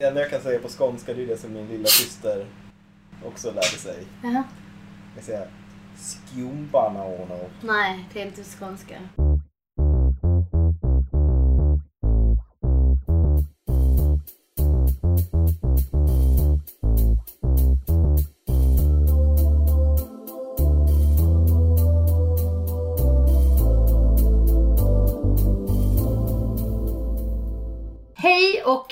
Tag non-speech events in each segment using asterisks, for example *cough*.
Det enda jag kan säga på skånska det är det som min lilla syster också lärde sig. Jaha. Jag säger skumbanorner. Nej, det är inte skånska.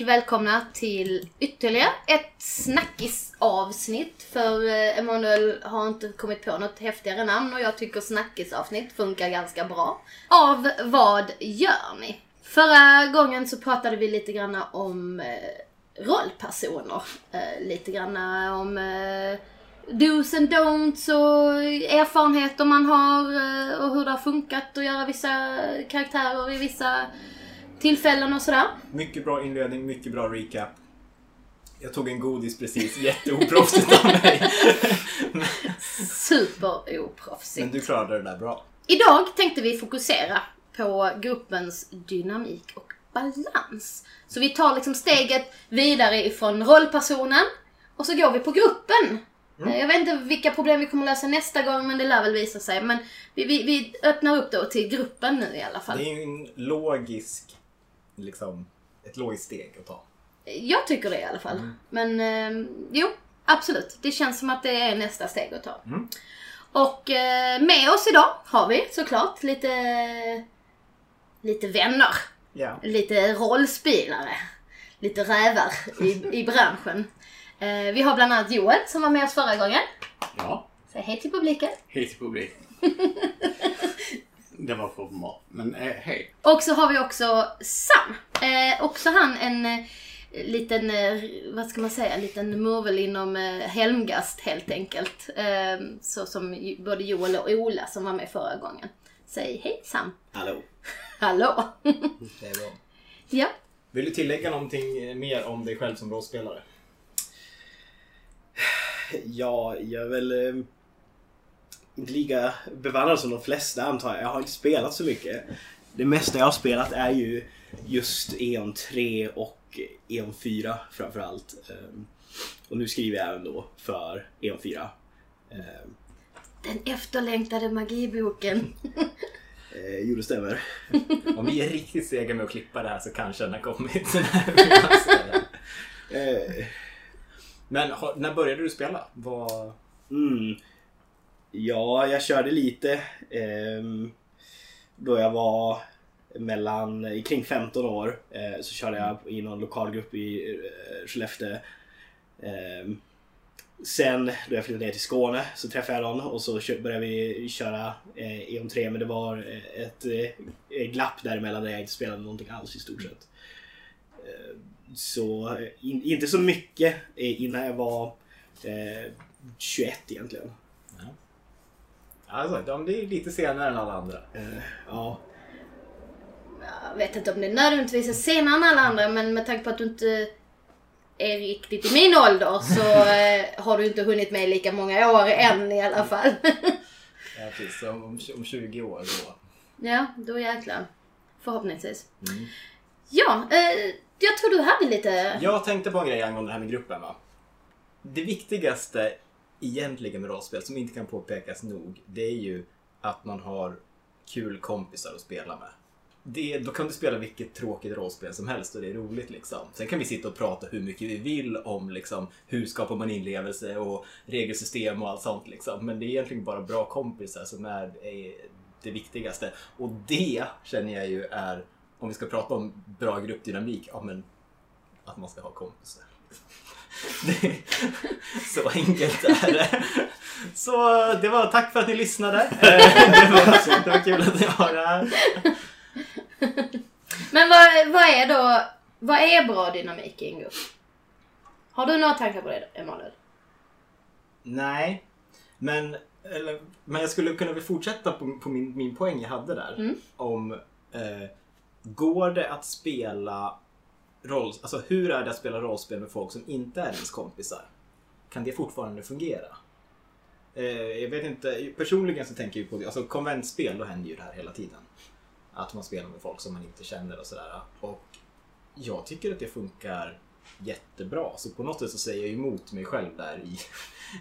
Och välkomna till ytterligare ett snackisavsnitt. För eh, Emanuel har inte kommit på något häftigare namn och jag tycker snackisavsnitt funkar ganska bra. Av Vad gör ni? Förra gången så pratade vi lite grann om eh, rollpersoner. Eh, lite grann om dos and don'ts och erfarenheter man har och hur det har funkat att göra vissa karaktärer i vissa tillfällen och sådär. Mycket bra inledning, mycket bra recap. Jag tog en godis precis, jätteoproffsigt av mig. *laughs* Superoproffsigt. Men du klarade det där bra. Idag tänkte vi fokusera på gruppens dynamik och balans. Så vi tar liksom steget vidare ifrån rollpersonen och så går vi på gruppen. Eh, Jag vet inte vilka problem vi kommer lösa nästa gång men det lär väl visa sig. Men vi, vi, vi öppnar upp då till gruppen nu i alla fall. Det är ju en logisk, liksom, ett logiskt steg att ta. Jag tycker det i alla fall. Men eh, jo, absolut. Det känns som att det är nästa steg att ta. Mm. Och eh, med oss idag har vi såklart lite, lite vänner. Ja. Lite rollspelare. Lite rävar i, i branschen. Eh, vi har bland annat Joel som var med oss förra gången. Ja, Säg hej till publiken. hej till publiken. *laughs* det var för mat, men eh, hej. Och så har vi också Sam. Eh, också han en eh, liten, eh, vad ska man säga, en liten murvel inom eh, Helmgast helt enkelt. Eh, så som ju- både Joel och Ola som var med förra gången. Säg hej Sam. Hallå. *laughs* Hallå. Det är bra. ja. Vill du tillägga någonting eh, mer om dig själv som rollspelare? Ja, jag är väl eh, inte lika bevandrad som de flesta antar jag. Jag har inte spelat så mycket. Det mesta jag har spelat är ju just E.ON 3 och E.ON 4 framförallt. Ehm, och nu skriver jag även då för E.ON 4. Ehm, Den efterlängtade magiboken. eh, jo, det stämmer. Om vi är riktigt sega med att klippa det här så kanske den har kommit. *laughs* Eh, Men när började du spela? Vad... Mm. Ja, jag körde lite ehm, då jag var mellan, kring 15 år. Eh, så körde jag i någon lokalgrupp i eh, Skellefteå. Ehm, sen då jag flyttade ner till Skåne så träffade jag någon och så började vi köra eh, E.ON 3 men det var ett eh, glapp däremellan där jag inte spelade någonting alls i stort sett. Eh, så in, inte så mycket eh, innan jag var eh, 21 egentligen. Alltså, det är lite senare än alla andra. Eh, ja. Jag vet inte om det nödvändigtvis är senare än alla andra men med tanke på att du inte är riktigt i min ålder så *laughs* eh, har du inte hunnit med lika många år än i alla fall. Ja, precis. Om, om 20 år då. ja, då jäklar. Förhoppningsvis. Mm. Ja, eh, jag tror du hade lite... Jag tänkte på en grej angående det här med gruppen. Va? Det viktigaste egentligen med rollspel, som inte kan påpekas nog, det är ju att man har kul kompisar att spela med. Det, då kan du spela vilket tråkigt rollspel som helst och det är roligt liksom. Sen kan vi sitta och prata hur mycket vi vill om liksom, hur skapar man inlevelse och regelsystem och allt sånt liksom. Men det är egentligen bara bra kompisar som är, är det viktigaste. Och det känner jag ju är, om vi ska prata om bra gruppdynamik, ja men att man ska ha kompisar. Det, så enkelt är det. Så det var tack för att ni lyssnade. Eh, Det var, det var kul att ni var här. Men vad, vad är då... Vad är bra dynamik i en grupp? Har du några tankar på det, Emanuel? Nej, men, eller, men jag skulle kunna fortsätta på, på min, min poäng jag hade där. Mm. Om eh, går det att spela roll, alltså hur är det att spela rollspel med folk som inte är ens kompisar? Kan det fortfarande fungera? Eh, jag vet inte, personligen så tänker jag på det, alltså konventspel, då händer ju det här hela tiden. Att man spelar med folk som man inte känner och sådär. Och jag tycker att det funkar jättebra. Så på något sätt så säger jag emot mig själv där i,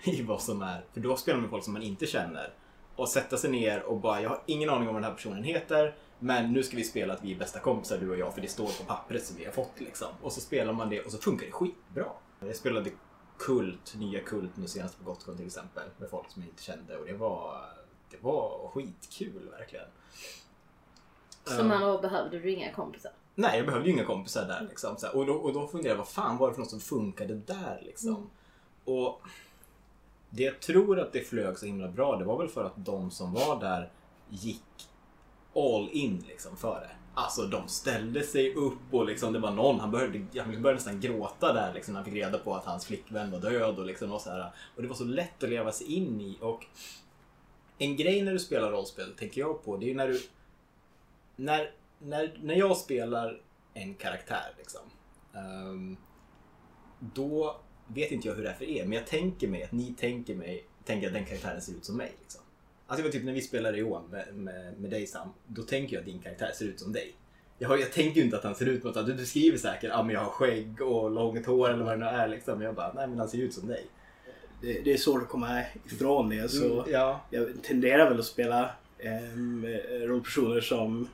*laughs* i vad som är. För då spelar man med folk som man inte känner. Och sätta sig ner och bara, jag har ingen aning om vad den här personen heter. Men nu ska vi spela att vi är bästa kompisar du och jag för det står på pappret som vi har fått liksom. Och så spelar man det och så funkar det skitbra. Jag spelade Kult, nya Kult nu senast på Gotcon till exempel. Med folk som jag inte kände och det var, det var skitkul verkligen. Så man då behövde du inga kompisar. Nej, jag behövde ju inga kompisar där. Liksom. Och, då, och då funderade jag, vad fan var det för något som funkade där? Liksom? Och det jag tror att det flög så himla bra, det var väl för att de som var där gick all in liksom för det. Alltså de ställde sig upp och liksom, det var någon, han började, han började nästan gråta där liksom, när han fick reda på att hans flickvän var död och liksom och så här. Och det var så lätt att leva sig in i och en grej när du spelar rollspel tänker jag på, det är ju när du när, när, när jag spelar en karaktär liksom, Um, då vet inte jag hur det är för er, men jag tänker mig att ni tänker mig, tänker att den karaktären ser ut som mig. Liksom. Alltså det var typ när vi spelade i år med, med, med dig Sam, då tänker jag att din karaktär ser ut som dig. Jag, jag tänker ju inte att han ser ut som att du, du skriver säkert att ah, jag har skägg och långt hår eller vad det nu är. Liksom. Jag bara, nej men han ser ut som dig. Det, det är svårt att komma ifrån det. Så Mm, ja. Jag tenderar väl att spela um, rollpersoner som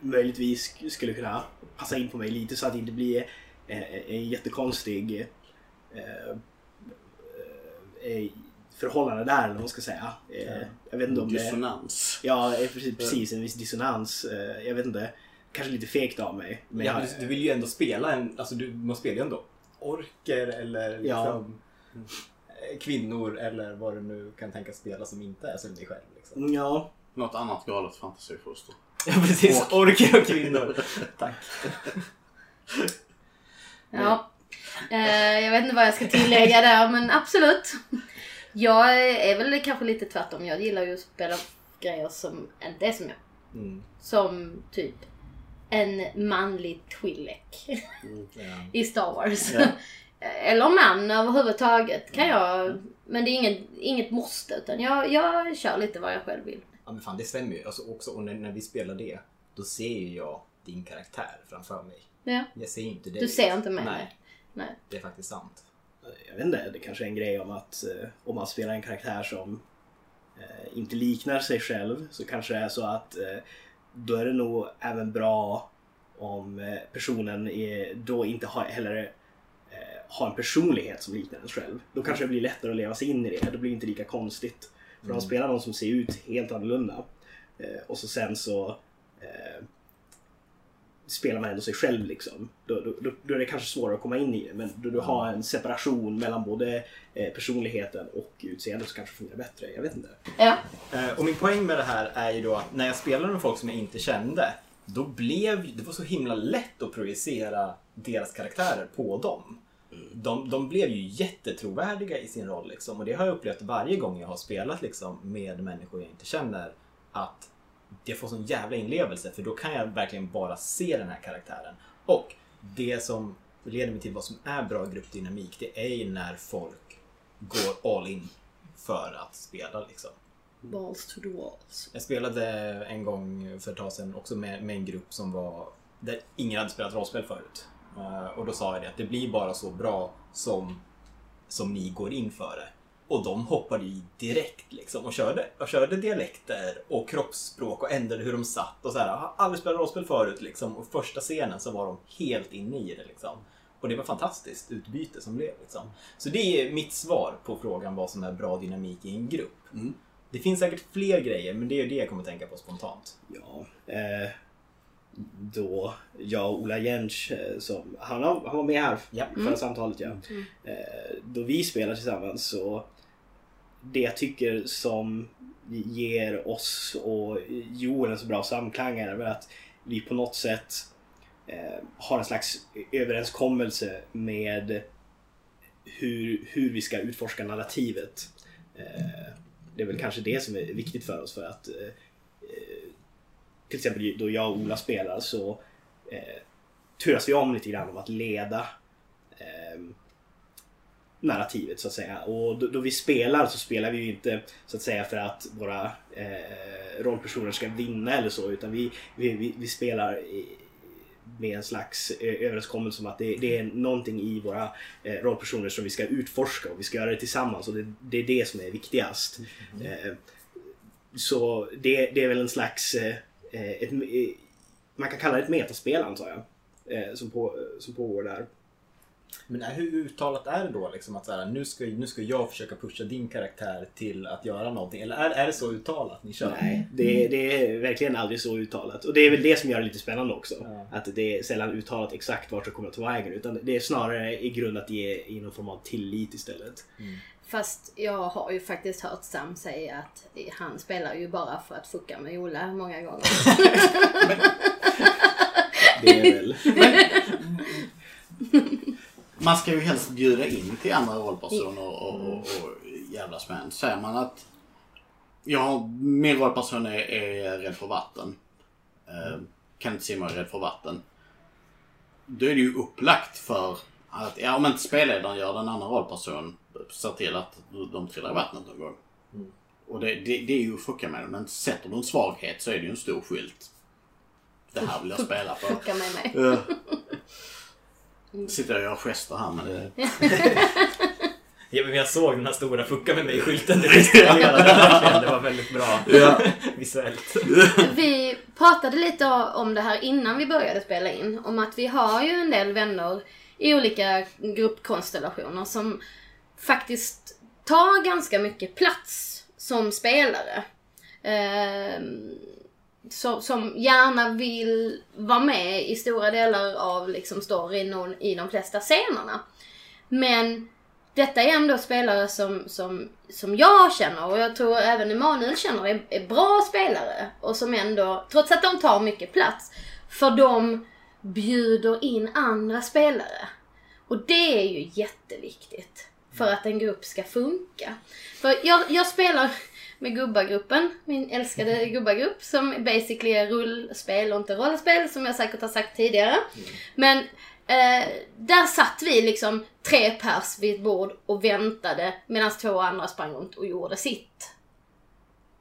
möjligtvis skulle kunna passa in på mig lite så att det inte blir eh, en jättekonstig eh, eh, förhållande där eller vad man ska säga. Eh, jag vet inte om det... Dissonans. Ja, eh, precis, precis. En viss dissonans. Eh, jag vet inte. Kanske lite fegt av mig. Men ja, jag, du, vill ju ändå spela en, alltså du, man spelar ju ändå orker eller liksom eh, kvinnor eller vad du nu kan tänka spela som inte är som dig själv. Liksom. ja, Något annat galet fantasifoster. Ja precis, orker och kvinnor. Tack. Ja. Eh, jag vet inte vad jag ska tillägga där men absolut. Jag är väl kanske lite tvärtom. Jag gillar ju att spela grejer som inte är som jag. Mm. Som typ en manlig Twi'lek Ja. *laughs* i Star Wars. Ja. *laughs* Eller man överhuvudtaget kan jag. Men det är inget, inget måste utan jag, jag kör lite vad jag själv vill. ja men fan det stämmer ju. Alltså också, och när, när vi spelar det, då ser ju jag din karaktär framför mig. Ja. Jag ser inte dig. Du ser inte mig. Nej, Nej. det är faktiskt sant. Jag vet inte. Det kanske är en grej om att eh, om man spelar en karaktär som eh, inte liknar sig själv så kanske det är så att eh, då är det nog även bra om personen är, då inte har, heller har en personlighet som liknar en själv. Då kanske det blir lättare att leva sig in i det. Då blir det inte lika konstigt. För om man spelar någon som ser ut helt annorlunda och så sen så spelar man ändå sig själv liksom. Då, då, då, är det kanske svårare att komma in i det. Men då du har en separation mellan både eh, personligheten och utseendet så kanske det fungerar bättre. Jag vet inte. Ja. Eh, Och min poäng med det här är ju då att när jag spelade med folk som jag inte kände, då blev det var så himla lätt att projicera deras karaktärer på dem. De, de blev ju jättetrovärdiga i sin roll liksom. Och det har jag upplevt varje gång jag har spelat liksom, med människor jag inte känner. Att det får sån jävla inlevelse för då kan jag verkligen bara se den här karaktären. Och det som leder mig till vad som är bra gruppdynamik, det är ju när folk går all in för att spela liksom. Balls to the walls. Jag spelade en gång för ett tag sedan också med, med en grupp som var där ingen hade spelat rollspel förut. Eh, och då sa jag det att det blir bara så bra som, som ni går in för det. Och de hoppade i direkt liksom och körde, och körde dialekter och kroppsspråk och ändrade hur de satt och så här. Jag har aldrig spelat rollspel förut liksom. Och första scenen så var de helt inne i det liksom. Och det var fantastiskt utbyte som blev liksom. Så det är mitt svar på frågan vad som är bra dynamik i en grupp. Mm. Det finns säkert fler grejer, men det är det jag kommer tänka på spontant. Ja, eh, då jag och Ola Jentsch, eh, som, han, har- han var med här Ja. förra samtalet ja. Mm. Eh, då vi spelar tillsammans så det jag tycker som ger oss och Joel en så bra samklang är väl att vi på något sätt eh, har en slags överenskommelse med hur, hur vi ska utforska narrativet. Eh, det är väl kanske det som är viktigt för oss för att eh, eh till exempel då jag och Ola spelar så eh, turas vi om lite grann om att leda eh, narrativet så att säga. Och då, då vi spelar så spelar vi ju inte så att säga för att våra eh, rollpersoner ska vinna eller så utan vi, vi, vi, vi spelar i, med en slags eh, överenskommelse om att det, det är någonting i våra eh, rollpersoner som vi ska utforska och vi ska göra det tillsammans och det, det är det som är viktigast. Eh, så det, det är väl en slags, eh, eh, ett, eh, man kan kalla det ett metaspel antar jag, som, på, som pågår där. Men är- hur uttalat är det då liksom att så här, nu, ska, nu ska jag försöka pusha din karaktär till att göra någonting? Eller är, är det så uttalat ni kör? Nej, det, det är verkligen aldrig så uttalat. Och det är väl det som gör det lite spännande också. Ja. Att det är sällan uttalat exakt vart det kommer att ta vägen. Utan det är snarare i grund att ge i någon form av tillit istället. Fast jag har ju faktiskt hört Sam säga att han spelar ju bara för att fucka med Ola många gånger. *laughs* Det är väl... Man ska ju helst bjuda in till andra rollpersoner och, och, och jävlas med en. Säger man att ja, min rollperson är, är rädd för vatten. Eh, kan inte simma och är rädd för vatten. Då är det ju upplagt för att ja, om inte spelledaren gör den andra rollpersonen ser till att de trillar i vattnet någon gång. Och det, det, det är ju att fucka med det. Men sätter du en svaghet så är det ju en stor skylt. Det här vill jag spela på. Fucka med mig. Uh. Sitter jag och gör gester här men det... *laughs* Ja, men jag såg den här stora fucka med mig-skylten. *laughs* Det. Det var väldigt bra visuellt. *laughs* Vi pratade lite om det här innan vi började spela in. Om att vi har ju en del vänner i olika gruppkonstellationer som faktiskt tar ganska mycket plats som spelare. Som, som gärna vill vara med i stora delar av liksom storyn och i de flesta scenerna. Men detta är ändå spelare som, som, som jag känner och jag tror även Emanuel känner är, är bra spelare. Och som ändå, trots att de tar mycket plats, för de bjuder in andra spelare. Och det är ju jätteviktigt för att en grupp ska funka. För jag, jag spelar med gubbagruppen, min älskade gubbagrupp som basically är rullspel och inte rollspel som jag säkert har sagt tidigare. Men eh, där satt vi liksom tre pers vid ett bord och väntade medan två andra sprang runt och gjorde sitt.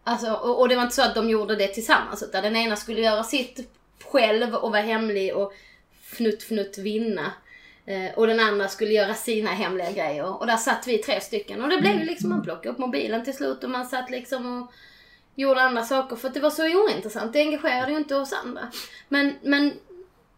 Alltså, och, och det var inte så att de gjorde det tillsammans utan den ena skulle göra sitt själv och vara hemlig och fnutt fnutt vinna. Eh, och den andra skulle göra sina hemliga grejer. Och där satt vi tre stycken. Och det blev ju liksom, man plockade upp mobilen till slut och man satt liksom och gjorde andra saker för att det var så ointressant. Det engagerade ju inte oss andra. Men, men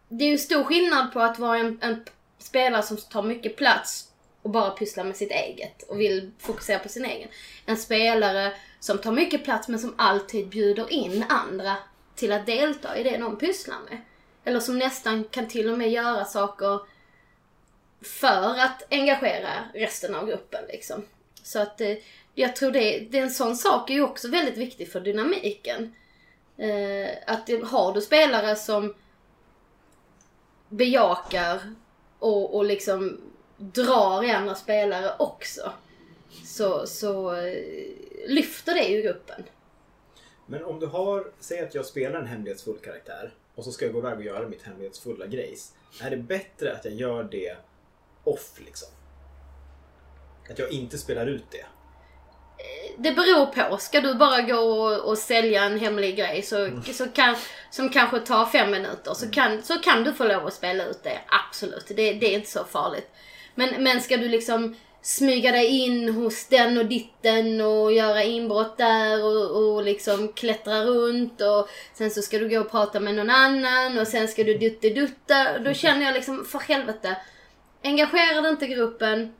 det är ju stor skillnad på att vara en, en spelare som tar mycket plats och bara pysslar med sitt eget och vill fokusera på sin egen. En spelare som tar mycket plats men som alltid bjuder in andra till att delta i det de pysslar med. Eller som nästan kan till och med göra saker för att engagera resten av gruppen liksom. Så att eh, jag tror det, det är en sån sak är ju också väldigt viktig för dynamiken. Eh, att har du spelare som bejakar och, och liksom drar i andra spelare också. Så, så eh, lyfter det ju gruppen. Men om du har, säg att jag spelar en hemlighetsfull karaktär och så ska jag gå iväg och göra mitt hemlighetsfulla grejs. Är det bättre att jag gör det off liksom? Att jag inte spelar ut det? Det beror på. Ska du bara gå och, och sälja en hemlig grej så, så kan, som kanske tar fem minuter så kan, så kan du få lov att spela ut det. Absolut. Det, det är inte så farligt. Men, men ska du liksom smyga dig in hos den och ditten och göra inbrott där och, och liksom klättra runt och sen så ska du gå och prata med någon annan och sen ska du dutta Då känner jag liksom, för helvete. Engagerade inte gruppen.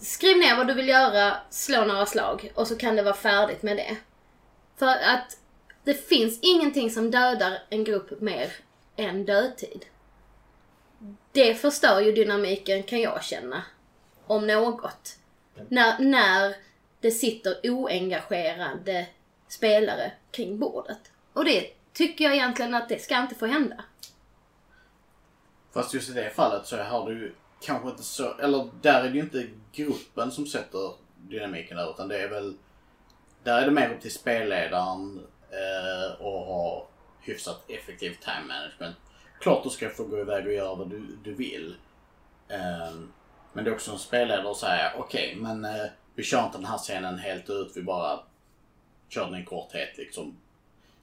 Skriv ner vad du vill göra, slå några slag och så kan det vara färdigt med det. För att det finns ingenting som dödar en grupp mer än dödtid. Det förstör ju dynamiken kan jag känna. Om något. När, när det sitter oengagerade spelare kring bordet. Och det tycker jag egentligen att det ska inte få hända. Fast just i det fallet så har du kanske inte så... Eller där är det ju inte gruppen som sätter dynamiken där utan det är väl... Där är det mer upp till spelledaren eh, och ha hyfsat effektiv time management. Klart du ska få gå iväg och göra vad du, du vill. Eh, men det är också en spelledare att säga okej men eh, vi kör inte den här scenen helt ut. Vi bara kör den i korthet liksom.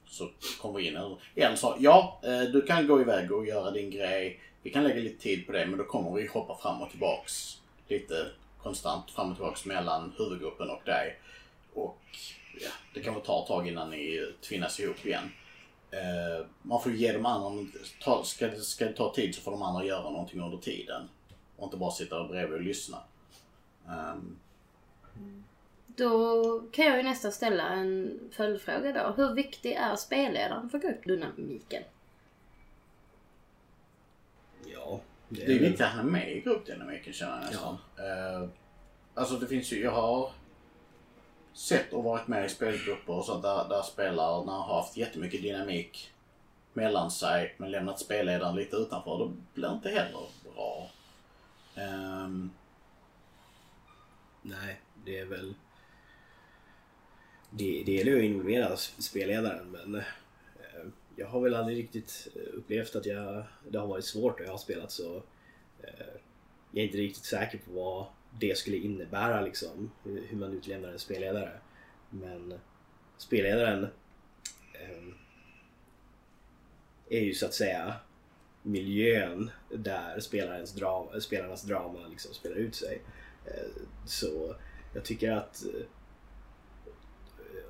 så kommer vi in. Eller- En sa ja, eh, du kan gå iväg och göra din grej. Vi kan lägga lite tid på det men då kommer vi hoppa fram och tillbaks lite konstant fram och tillbaks mellan huvudgruppen och dig. Och ja, det kan tar ta ett tag innan ni tvinnas ihop igen. Eh, man får ge de andra, ta, ska, det, ska det ta tid så får de andra göra någonting under tiden. Och inte bara sitta bredvid och lyssna. Um. Då kan jag ju nästan ställa en följdfråga då. Hur viktig är spelledaren för gruppdynamiken? Ja, Det är väl- viktigt att han är med i gruppdynamiken känner jag nästan. Eh, alltså det finns ju, jag har sett och varit med i spelgrupper och sånt där, där spelarna har haft jättemycket dynamik mellan sig men lämnat spelledaren lite utanför. Det blir inte heller bra. Ehm, Nej, det är väl... Det, det gäller ju att involvera spelledaren men jag har väl aldrig riktigt eh, upplevt att jag, det har varit svårt när jag har spelat så eh, jag är inte riktigt säker på vad det skulle innebära liksom, hur man utlämnar en spelledare. Men spelledaren ehm, är ju så att säga miljön där spelarens drama, spelarnas drama liksom spelar ut sig. Eh, så jag tycker att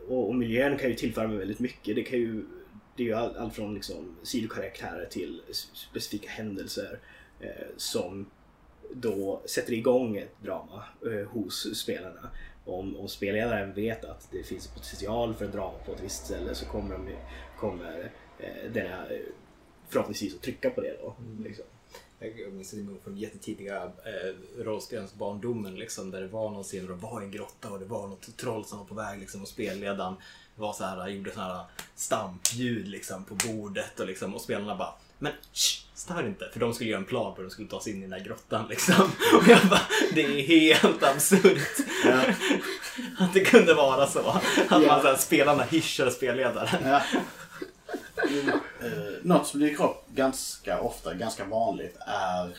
och, och miljön kan ju tillföra mig väldigt mycket. Det, kan ju, det är ju all- allt från liksom sidokaraktärer till specifika händelser eh, som då sätter igång ett drama eh, hos spelarna. Om, om spelledaren vet att det finns potential för en drama på ett visst ställe så kommer, de, kommer eh, denna eh, förhoppningsvis att trycka på det då. Liksom. Jag minns det nog från jättetidiga eh, rollspelens barndomen liksom, där det var någon scen där det var en grotta och det var något troll som var på väg liksom, och spelledaren var så här, gjorde så här stampljud liksom, på bordet och, liksom, och spelarna bara men shh, stör inte, för de skulle göra en plan på hur de skulle ta sig in i den här grottan liksom. *laughs* Och jag bara, det är helt absurt *laughs* att det kunde vara så. Att man så här, spelarna hyschar spelledaren. Ja. Eh, något som dyker upp ganska ofta, ganska vanligt är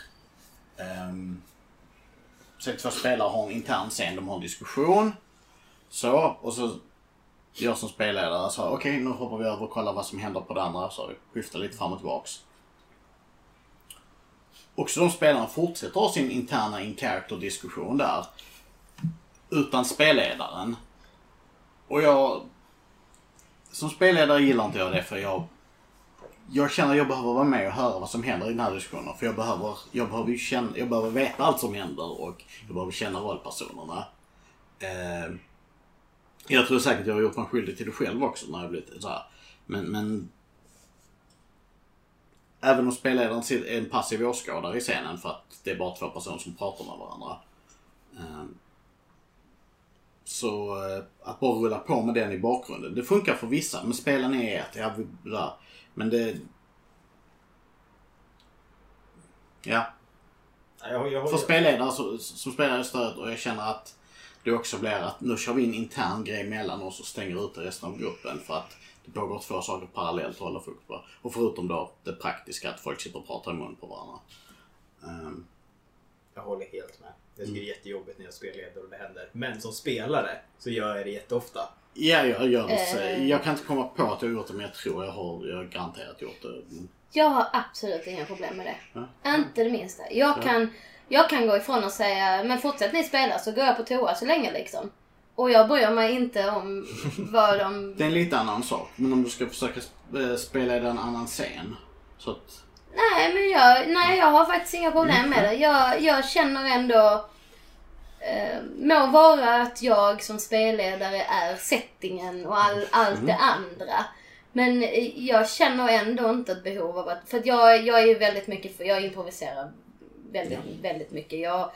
um, så att två spelare har en intern scen, de har en diskussion. Så, och så jag som spelledare sa okej nu hoppar vi över och kollar vad som händer på det andra. Så skiftar lite fram och tillbaks. Och så de spelarna fortsätter ha sin interna in-character diskussion där. Utan spelledaren. Och jag som spelledare gillar inte jag det för jag jag känner att jag behöver vara med och höra vad som händer i den här diskussionen. För jag behöver, jag behöver, ju känna, jag behöver veta allt som händer och jag behöver känna rollpersonerna. Eh, jag tror säkert jag har gjort mig skyldig till det själv också när jag blivit så här. Men, men Även om spelledaren är en passiv åskådare i scenen för att det är bara två personer som pratar med varandra. Eh, så eh, att bara rulla på med den i bakgrunden. Det funkar för vissa, men spelen är ett. Ja, där. Men det... Ja. Jag, jag, För spelledare som spelar stöd och jag känner att det också blir att nu kör vi en intern grej mellan oss och stänger ute resten av gruppen för att det pågår två saker parallellt att hålla fokus på. Och förutom då det praktiska att folk sitter och pratar i mun på varandra. Ehm, Jag håller helt med. Jag tycker det är jättejobbigt när jag spelleder och det händer. Men som spelare så gör jag det jätteofta. ja, jag gör det. Eh. Jag kan inte komma på att jag har gjort det men jag tror jag har, jag har garanterat gjort det. Mm. Jag har absolut inga problem med det. Ja. Inte det minsta. Jag kan, jag kan gå ifrån och säga, men fortsätt ni spela så går jag på toa så länge liksom. Och jag bryr mig inte om vad de... *laughs* Det är en lite annan sak. Men om du ska försöka eh, spela i en annan scen. Så att... Nej, men jag, nej, jag har faktiskt inga problem med det. Jag, jag känner ändå... Eh, må vara att jag som spelledare är settingen och all, allt det andra. Men jag känner ändå inte ett behov av att... För att jag, jag är ju väldigt mycket för... Jag improviserar väldigt, väldigt mycket. Jag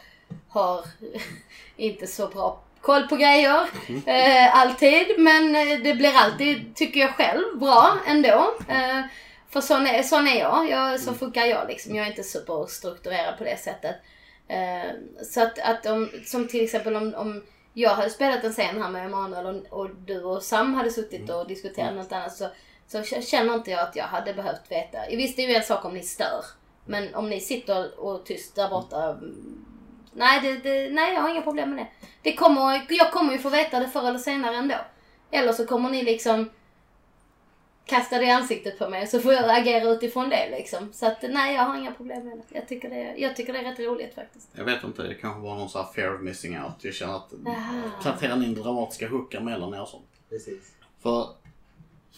har *laughs* inte så bra koll på grejer eh, alltid. Men eh, det blir alltid, tycker jag själv, bra ändå. Eh, för sån är, sån är jag. jag. Så funkar jag liksom. Jag är inte superstrukturerad på det sättet. Eh, så att, att om, som till exempel om, om jag hade spelat en scen här med Emanuel och, och du och Sam hade suttit och diskuterat något annat så, så känner inte jag att jag hade behövt veta. Visst, det är ju en sak om ni stör. Men om ni sitter och tyst där borta. Nej, det, det, nej, jag har inga problem med det. det kommer, jag kommer ju få veta det förr eller senare ändå. Eller så kommer ni liksom kastar det i ansiktet på mig så får jag agera utifrån det liksom. Så att nej, jag har inga problem med det. Jag tycker det, jag tycker det är rätt roligt faktiskt. Jag vet inte, det kanske var någon sån här fear of missing out. Jag känner att Aha. plantera in dramatiska hookar mellan er och sånt. Precis. För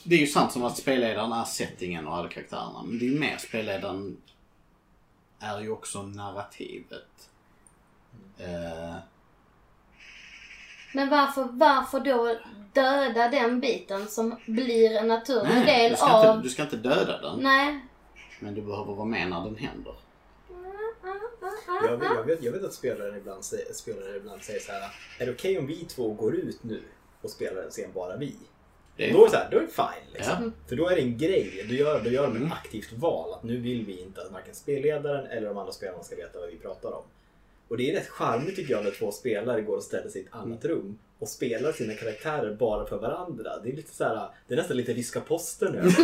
det är ju sant som att spelledaren är settingen och alla karaktärerna. Men det är ju mer spelledaren är ju också narrativet. Eh, Men varför, varför då döda den biten som blir en naturlig nej, del du ska, av... inte, du ska inte döda den. Nej. Men du behöver vara med när den händer. Jag vet, jag, vet, jag vet att spelaren ibland säger, spelare ibland säger så här. Är det okej om vi två går ut nu och spelar en scen bara vi? Det är, Då är det, så här, då är det fine. Liksom. Ja. För då är det en grej. Då gör, då gör de ett Mm. aktivt val. Att nu vill vi inte att varken spelledaren eller de andra spelarna ska veta vad vi pratar om. Och det är rätt charmigt tycker jag när två spelare går och ställer sig i ett annat rum och spelar sina karaktärer bara för varandra. Det är lite så här, det är nästan lite ryska posten nu. *laughs* liksom.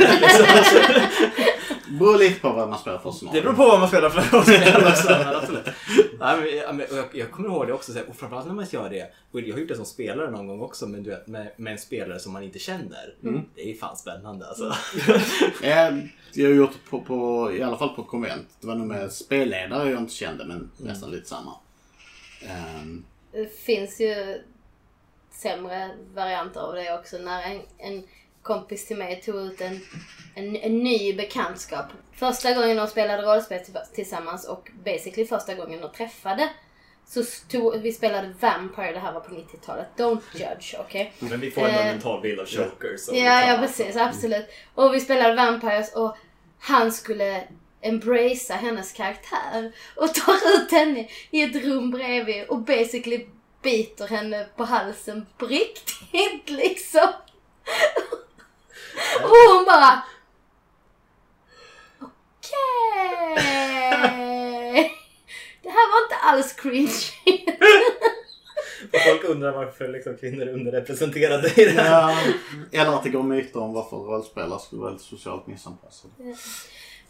Det beror lite på vad man spelar för scenario. Det beror på vad man spelar för *laughs* spel också. Nej, men, ja, men, och jag, jag kommer ihåg det också, och framförallt när man gör det. Jag har gjort det som spelare någon gång också, men du vet, med, med en spelare som man inte känner. Det är fan spännande alltså. *laughs* Eh, Jag har gjort det på, på, i alla fall på konvent. Det var nog med spelledare jag inte kände, men nästan lite samma. Ehm, Det finns ju sämre varianter av det också. När en, en kompis till mig tog ut en, en, en ny bekantskap. Första gången de spelade rollspel till- tillsammans och basically första gången de träffade. Så stod, vi spelade Vampire, det här var på 90-talet. Don't judge, okej? Men vi får ändå en Eh, mental bild av som Ja, ja precis. Absolut. Och vi spelade Vampires och han skulle embracea hennes karaktär och tar ut henne i ett rum bredvid och basically biter henne på halsen på riktigt *laughs* liksom. *laughs* Och hon bara Okej. *laughs* Det här var inte alls cringe. *laughs* Och folk undrar varför liksom, kvinnor är underrepresenterade i det här. ja, eller att det går myter om varför rollspelare skulle vara socialt missanpassade.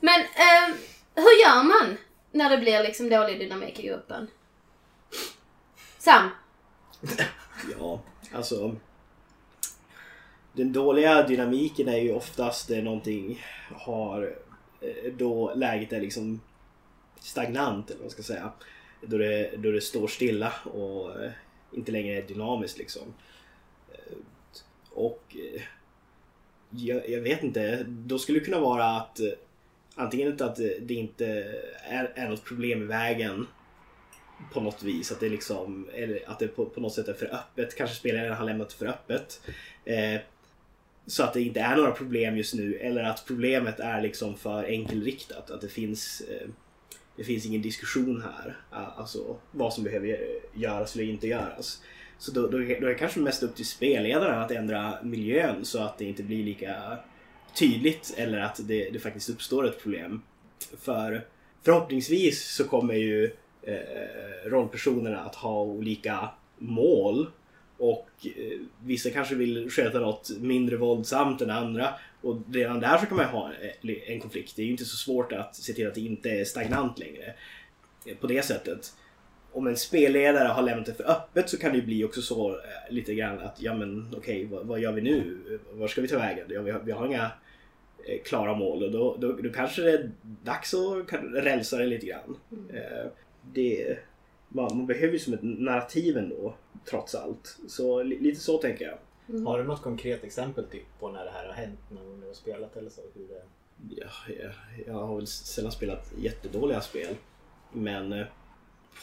Men ehm, hur gör man när det blir liksom dålig dynamik i gruppen? Sam? Ja, alltså. Den dåliga dynamiken är ju oftast någonting har eh, då läget är liksom stagnant eller vad man ska säga. Då det, då det står stilla och eh, inte längre är dynamiskt liksom. Eh, och jag, jag vet inte, då skulle det kunna vara att antingen att det inte är, är något problem i vägen på något vis. Att det liksom, eller att det på, på något sätt är för öppet. Kanske spelaren har lämnat för öppet. Eh, så att det inte är några problem just nu. Eller att problemet är liksom för enkelriktat. Att det finns, eh, det finns ingen diskussion här. Alltså vad som behöver göras eller inte göras. Så då, då, då är det kanske mest upp till spelledaren att ändra miljön så att det inte blir lika tydligt eller att det, det faktiskt uppstår ett problem. För förhoppningsvis så kommer ju eh, rollpersonerna att ha olika mål och eh, vissa kanske vill sköta något mindre våldsamt än andra och redan där så kan man ju ha eh, en konflikt. Det är ju inte så svårt att se till att det inte är stagnant längre eh, på det sättet. Om en spelledare har lämnat det för öppet så kan det ju bli också så eh, lite grann att ja men okej vad, vad gör vi nu? Var ska vi ta vägen? Ja, vi, har, vi har inga eh, klara mål och då, då, då kanske det är dags att rälsa det lite grann. Eh, det, man, man behöver ju som ett narrativ ändå, trots allt. Så li, lite så tänker jag. Har du något konkret exempel typ, på när det här har hänt gång du har spelat eller så? Hur det... Ja, jag, jag har väl sällan spelat jättedåliga spel. Men eh,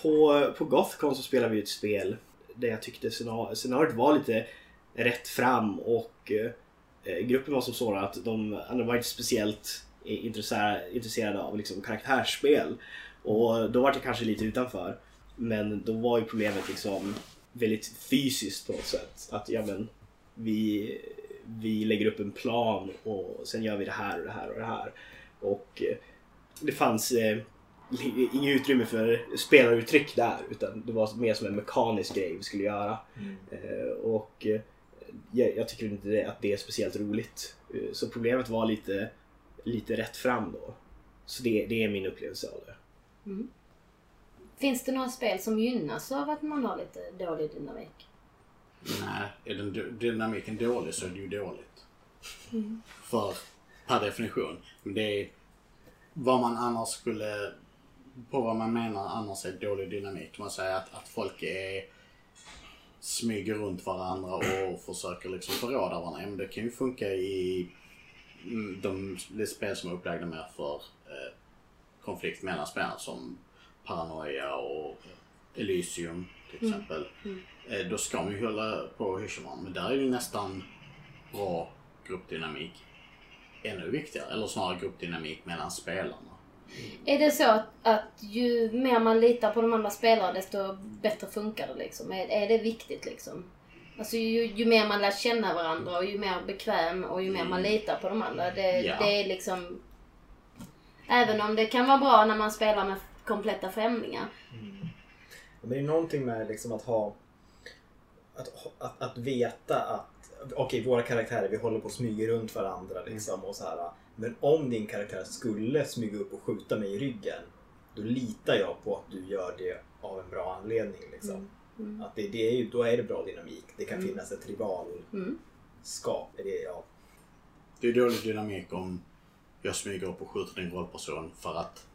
på, på Gothcon så spelade vi ett spel där jag tyckte scena- scenariot var lite rätt fram och eh, gruppen var som sådan att de, de var inte speciellt intresserade, intresserade av liksom karaktärsspel. Och då var det kanske lite utanför. Men då var ju problemet liksom väldigt fysiskt på något sätt. Att ja men, vi, vi lägger upp en plan och sen gör vi det här och det här och det här. Och eh, det fanns eh, inget utrymme för spelaruttryck där utan det var mer som en mekanisk grej vi skulle göra. Eh, och eh, jag, jag tycker inte att det är speciellt roligt. Eh, så problemet var lite, lite rätt fram då. Så det, det är min upplevelse av det. Finns det några spel som gynnas av att man har lite dålig dynamik? Nej, är den dy- dynamiken dålig så är det ju dåligt. För, per definition. Men det är vad man annars skulle, på vad man menar annars är dålig dynamik. Man säger att, att folk är smyger runt varandra och försöker liksom förråda varandra. Men det kan ju funka i mm, de, de spel som är upplagda mer för eh, konflikt mellan spelarna som Paranoia och Elysium till exempel. Eh, då ska man ju hålla på och hyscha. Men där är ju nästan bra gruppdynamik ännu viktigare. Eller snarare gruppdynamik mellan spelarna. Är det så att, att ju mer man litar på de andra spelarna desto bättre funkar det liksom? Är, är det viktigt liksom? Alltså ju, ju mer man lär känna varandra och ju mer bekväm och ju mer man litar på de andra. Det, Ja. det är liksom... Även om det kan vara bra när man spelar med kompletta främlingar. Men det är någonting med liksom att ha... Att, att, att veta att okej, våra karaktärer, vi håller på att smyga runt varandra liksom och så här. Men om din karaktär skulle smyga upp och skjuta mig i ryggen, då litar jag på att du gör det av en bra anledning. Liksom. Mm. Att det, det är ju, då är det bra dynamik. Det kan Mm. finnas ett rivalskap. Mm. Det, ja. Det är dålig dynamik om jag smyger upp och skjuter din rollperson för att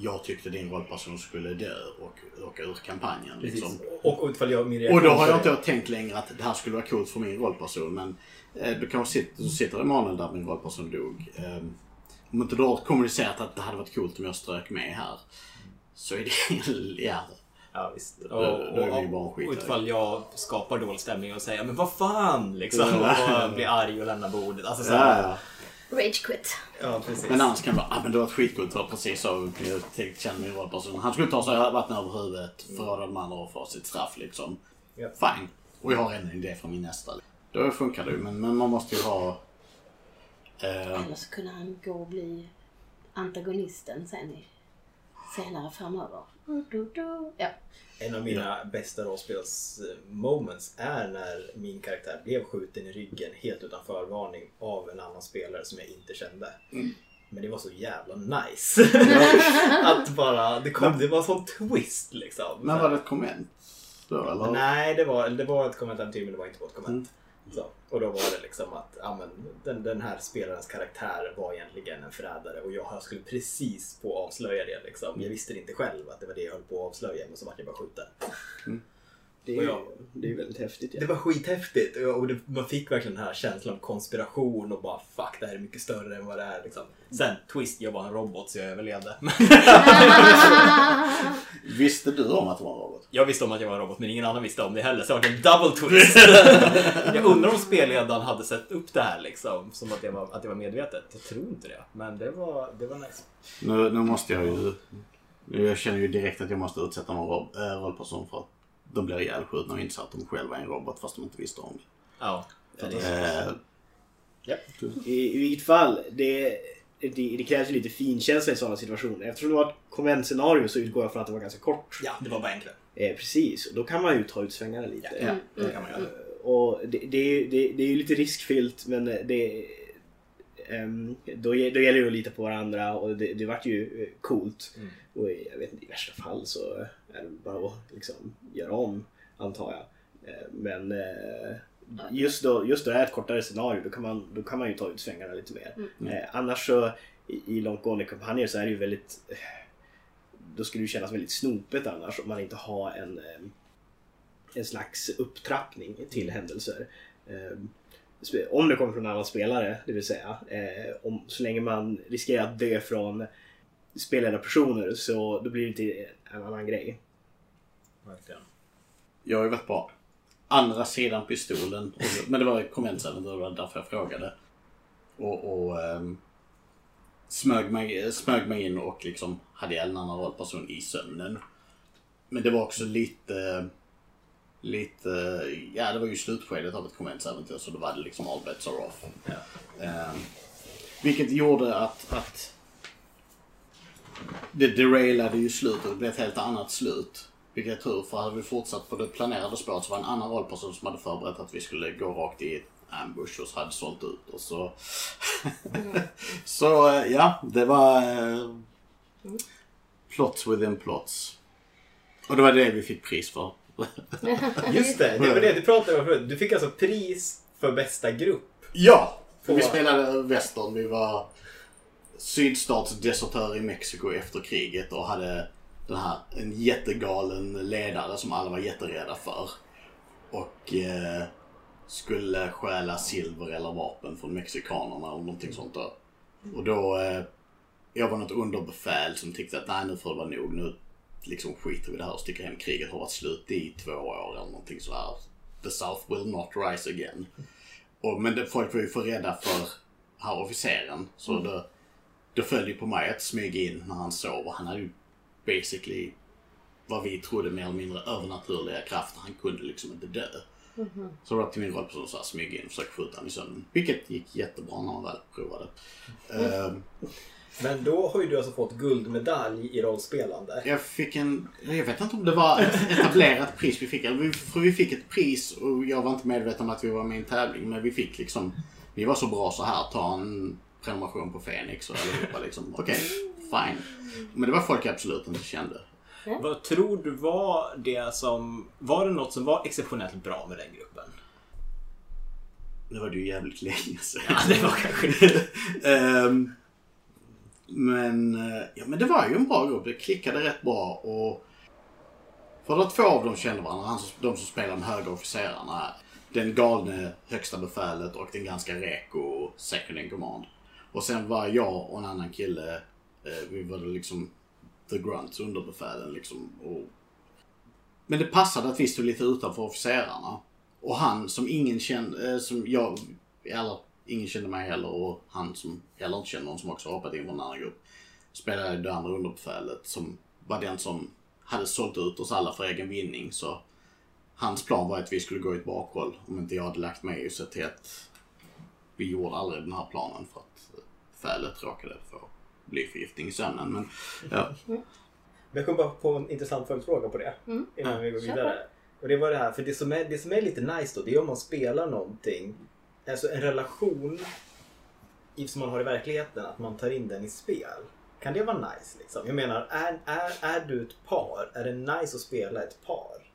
jag tyckte din rollperson skulle dö och åka ur kampanjen. Liksom. Och, och ifall jag, min Och då har jag inte tänkt längre att det här skulle vara coolt för min rollperson. Men eh, då kanske sitter, så sitter Emanuel där min rollperson dog. Eh, om inte du har kommunicerat att det hade varit coolt om jag strök med här. Så är det... *laughs* ja. Ja, visst. Och, och, och, skitare. utfall jag skapar dålig stämning och säger men vad fan liksom. Och blir arg och lämnar bordet. Alltså, så här, ja. Rage quit. ja, precis. Men annars kan det vara, ah, men det var ett skitcoolt för precis så jag känna min rollperson. Han skulle ta sig vatten över huvudet, förråda de andra och få sitt straff liksom. Ja. Fine. Och jag har en idé från min nästa. Då funkar det ju, men, men man måste ju ha... Eh, Eller så kunde han gå och bli antagonisten sen i, senare framöver. Du. Ja. En av mina bästa rollspels-moments är när min karaktär blev skjuten i ryggen helt utan förvarning av en annan spelare som jag inte kände. Mm. Men det var så jävla nice. *laughs* *laughs* att bara, det, kom, det var en sån twist liksom. men var det ett komment? Då, eller? Nej, det var, det var ett kommentartyg men det var inte på ett komment. Mm. Så, och då var det liksom att ja, men, den, den här spelarens karaktär var egentligen en förrädare och jag skulle precis på att avslöja det. Liksom. Jag visste det inte själv att det var det jag höll på att avslöja men så vart jag bara skjuten. Mm. Det är jag- det är väldigt häftigt. Ja. Det var skithäftigt och, det, man fick verkligen den här känslan av konspiration och bara fuck det här är mycket större än vad det är. Liksom. Sen twist, jag var en robot så jag överlevde. *laughs* Visste du om att det var en robot? Jag visste om att jag var en robot men ingen annan visste om det heller så det var en double twist. *laughs* jag undrar om spelledaren hade sett upp det här liksom som att jag var, att jag var medvetet. Jag tror inte det. Men det var, det var nice. Nu, nu måste jag ju... Jag känner ju direkt att jag måste utsätta någon roll, äh, rollperson för att de blir ihjälskjutna och inser att de själva är en robot fast de inte visste om Ja. det. Eh, I, I vilket fall, det, det, det krävs ju lite finkänsla i sådana situationer. Eftersom det var ett konventscenario så utgår jag från att det var ganska kort. ja, det var bara en kväll. Eh, precis, och då kan man ju ta ut svängarna lite. Ja, det kan man göra. Och det, det, är ju- det, det är ju lite riskfyllt men det... ehm, då, då gäller det att lita på varandra och det, det vart ju eh, coolt. Mm. Och i- jag vet inte, i värsta fall så är det bara att liksom göra om, antar jag. Eh, Men eh, just då, just då det är ett kortare scenario då kan man, då kan man ju ta ut svängarna lite mer. Mm. Eh, annars så i, i långtgående kampanjer så är det ju väldigt... Då skulle det kännas väldigt snopet annars om man inte har en, en slags upptrappning till händelser. Om det kommer från en annan spelare, det vill säga. eh, Om, så länge man riskerar att dö från spelade personer så då blir det inte en annan grej. Verkligen. jag har ju varit på andra sidan pistolen. Och, men det var konventsen, det var därför jag frågade. Och, och ehm, smög, mig, smög mig in och liksom hade ihjäl en annan rollperson i sömnen. Men det var också lite... Lite... Ja, det var ju slutskedet av ett konventsäventyr så då var det liksom all bets are off. Ja. Ehm, vilket gjorde att, att det derailade ju slutet. Det blev ett helt annat slut. Vilket är tur för hade vi fortsatt på det planerade spåret så var det en annan rollperson som hade förberett att vi skulle gå rakt i ett ambush och så hade sålt ut och så... *laughs* så eh, ja, det var... Eh, plots within plots. Och det var det vi fick pris för. *laughs* Just det, det var det du pratade om förut. Du fick alltså pris för bästa grupp. Ja! Vi spelade västern. Vi var sydstatsdesertörer i Mexiko efter kriget och hade den här, en jättegalen ledare som alla var jätterädda för. Och eh, skulle stjäla silver eller vapen från mexikanerna eller någonting sånt där. Och då, eh, jag var något underbefäl som tyckte att nej nu får det vara nog. Nu liksom skiter vi i det här och sticker hem. Kriget har varit slut i två år eller någonting sådär. The South will not rise again. Och, men det, folk var ju för rädda för här officeren. Så då, det på mig att smyga in när han sov. Och han hade ju basically vad vi trodde mer eller mindre övernaturliga krafter. Han kunde liksom inte dö. Så det var till min rollperson att smyga in och försöka skjuta honom i sömnen. Vilket gick jättebra när man väl provade. Ehm, Men då har ju du alltså fått guldmedalj i rollspelande. Jag fick en, jag vet inte om det var ett etablerat pris vi fick. Eller för vi fick ett pris och jag var inte medveten om att vi var med i en tävling. Men vi fick liksom, vi var så bra så här, ta en prenumeration på Fenix och allihopa liksom. Okej, fine. Men det var folk jag absolut inte kände. Vad tror du var det som... Var det något som var exceptionellt bra med den gruppen? Nu var det ju jävligt länge sedan. Ja, det var kanske det. *laughs* Ehm, men, eh, ja, men det var ju en bra grupp. Det klickade rätt bra. Och för att två av dem kände varandra. Han de som spelade med höga officerarna. Den galne högsta befälet och den ganska reko second in command. Och sen var jag och en annan kille, eh, vi var liksom the grunts, underbefälen liksom. Och... Men det passade att vi stod lite utanför officerarna. Och han som ingen kände, eh, som jag, eller ingen kände mig heller och han som heller inte kände någon som också hoppat in från en annan grupp. Spelade det andra underbefälet som var den som hade sålt ut oss alla för egen vinning. Så hans plan var att vi skulle gå i ett bakhåll om inte jag hade lagt mig och sett till att vi gjorde aldrig den här planen för att eh, fälet råkade få blyförgiftning i sömnen. Men ja, Men jag kom bara på en intressant följdfråga på det. Mm. Innan vi går vidare. Och det var det här, för det som, är, det som är lite nice då, det är om man spelar någonting. Alltså en relation som man har i verkligheten, att man tar in den i spel. Kan det vara nice liksom? Jag menar, är, är, är du ett par? Är det nice att spela ett par?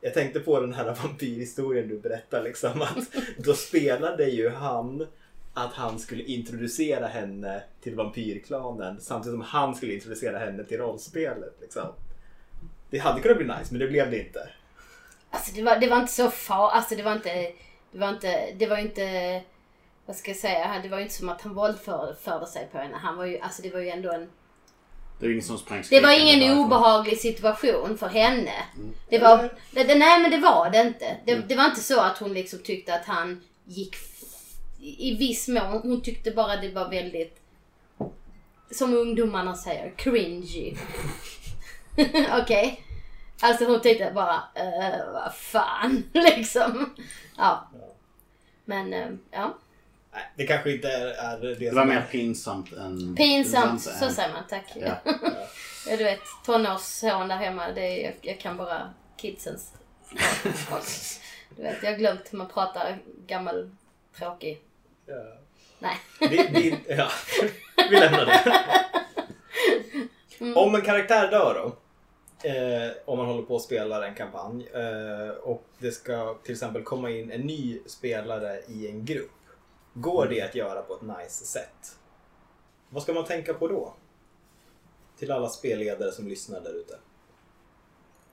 Jag tänkte på den här *laughs* vampyrhistorien du berättar liksom. Att då spelade ju han att han skulle introducera henne till vampyrklanen samtidigt som han skulle introducera henne till rollspelet. Liksom. Det hade kunnat bli nice men det blev det inte. Alltså det var, det var inte så far, alltså det var inte, det var inte, det var inte, vad ska jag säga, det var inte som att han våldförde sig på henne. Han var ju, alltså det var ju ändå en, det var ingen som sprang det var ingen obehaglig situation för henne. Det var, det, det, nej men det var det inte. Det, det var inte så att hon liksom tyckte att han gick i viss mån. Hon tyckte bara det var väldigt, som ungdomarna säger, cringy. *laughs* Okej? Alltså hon tyckte bara, uh, vad fan *laughs* liksom. Ja. Men eh, ja, Nej, det kanske inte är, är det, Det som var är- mer pinsamt än... pinsamt. Så än- säger man, tack. Ja. *laughs* Ja, du vet, tonårsson där hemma, det är, jag, jag kan bara kidsens. Du vet, jag har glömt hur man pratar gammal, tråkig. Ja. Nej. Vi, vi, ja. vi lämnar det. Om en karaktär dör då. Eh, om man håller på att spela en kampanj eh, och det ska till exempel komma in en ny spelare i en grupp. Går det att göra på ett nice sätt? Vad ska man tänka på då? Till alla spelledare som lyssnar där ute.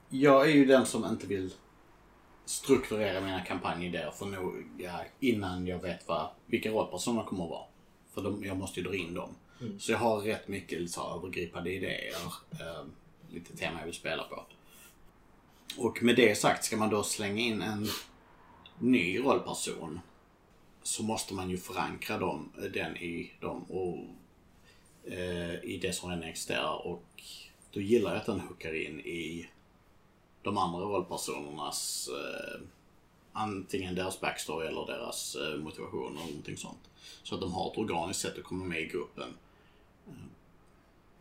Jag är ju den som inte vill strukturera mina kampanjidéer för noga innan jag vet vad, vilka rollpersoner kommer att vara. För de, jag måste ju dra in dem. Så jag har rätt mycket så här övergripande idéer. Eh, lite tema jag vill spela på. Och med det sagt, ska man då slänga in en ny rollperson så måste man ju förankra dem, den i dem och eh, i det som redan existerar. Och då gillar jag att den hookar in i de andra rollpersonernas eh, antingen deras backstory eller deras eh, motivation eller någonting sånt. Så att de har ett organiskt sätt att komma med i gruppen.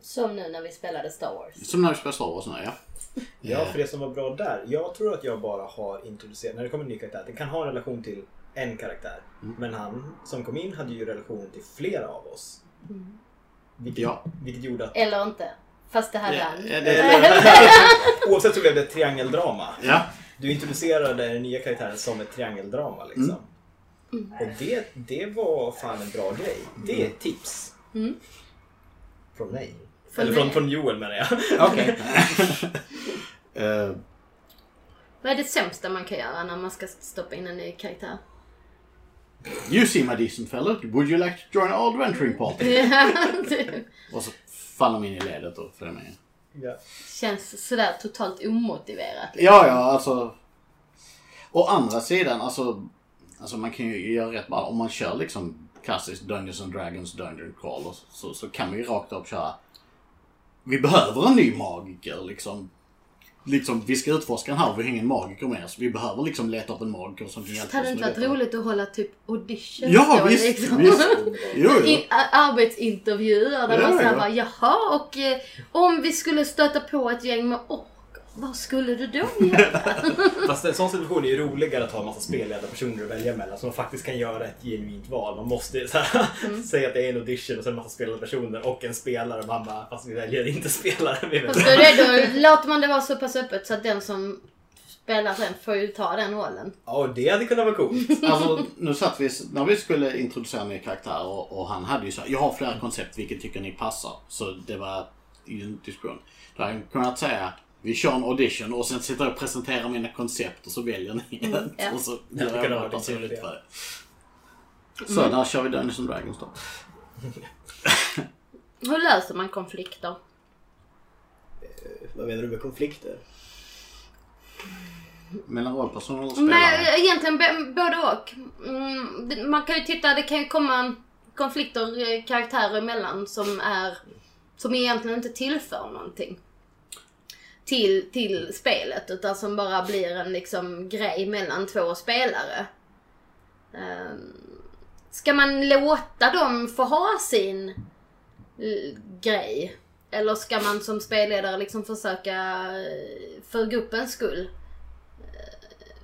Som nu när vi spelade Star Wars. Som när vi spelar Star Wars nu, ja. *laughs* Ja, för det som var bra där. Jag tror att jag bara har introducerat, när det kommer en ny karaktär, den kan ha en relation till en karaktär. Men han som kom in hade ju relation till flera av oss. Vilket, Ja. vilket gjorde att Eller inte. Fast det ja, det- *laughs* oavsett så blev det ett triangeldrama. Ja, Du introducerade den nya karaktären som ett triangeldrama liksom. Och det, det var fan en bra grej. Det är ett tips. Mm. Från mig. Från Eller från, mig. från Joel menar jag. Okej. *laughs* *laughs* Eh, Vad är det sämsta man kan göra när man ska stoppa in en ny karaktär? you seem a decent fella. Would you like to join our adventuring party? Ja, Och så faller de in i ledet och följer med. Ja. känns sådär totalt omotiverat. Ja, ja, alltså. Å andra sidan, alltså. Alltså man kan ju göra rätt bra. Om man kör liksom klassisk Dungeons and Dragons Dungeon Crawl och så, så kan man ju rakt upp köra. Vi behöver en ny magiker liksom. Liksom, vi ska utforska den här vi har ingen magiker med så vi behöver liksom leta upp en magiker som kan hjälpa Det hade oss inte med varit detta. roligt att hålla typ audition Ja, då, visst, liksom. visst. Jo, jo. *laughs* I, a- arbetsintervjuer där Ja, man säger ja. bara jaha och eh, om vi skulle stöta på ett gäng med ork, vad skulle du då göra? *laughs* Fast en sån situation är ju roligare att ha en massa spelledarpersoner att välja mellan så man faktiskt kan göra ett genuint val. Man måste så här, *laughs* Mm. säga att det är en audition och sen en massa spelledarpersoner och en spelare och man bara, fast vi väljer inte spelare. Vi Fast då, då *laughs* låter man det vara så pass öppet så att den som spelar sen får ju ta den rollen. Ja, det hade kunnat vara coolt. Alltså, nu satt vi, när vi skulle introducera en ny karaktär och, och han hade ju så här, jag har flera koncept, vilket tycker ni passar? Så det var i en diskussion. Då hade jag kunnat säga, vi kör en audition och sen sitter jag och presenterar mina koncept och så väljer ni ett. ja. Och så det gör jag vara något personligt för det. Så, där kör vi Dungeons and Dragons då. *laughs* Hur löser man konflikter? Vad menar du med konflikter? Mellan rollpersoner och spelare. Men egentligen både och. Mm, man kan ju titta, det kan ju komma konflikter eh, karaktärer emellan som är som egentligen inte tillför någonting till, till spelet utan som bara blir en liksom grej mellan två spelare. Ehm, ska man låta dem få ha sin grej? Eller ska man som spelledare liksom försöka eh, för gruppens skull eh,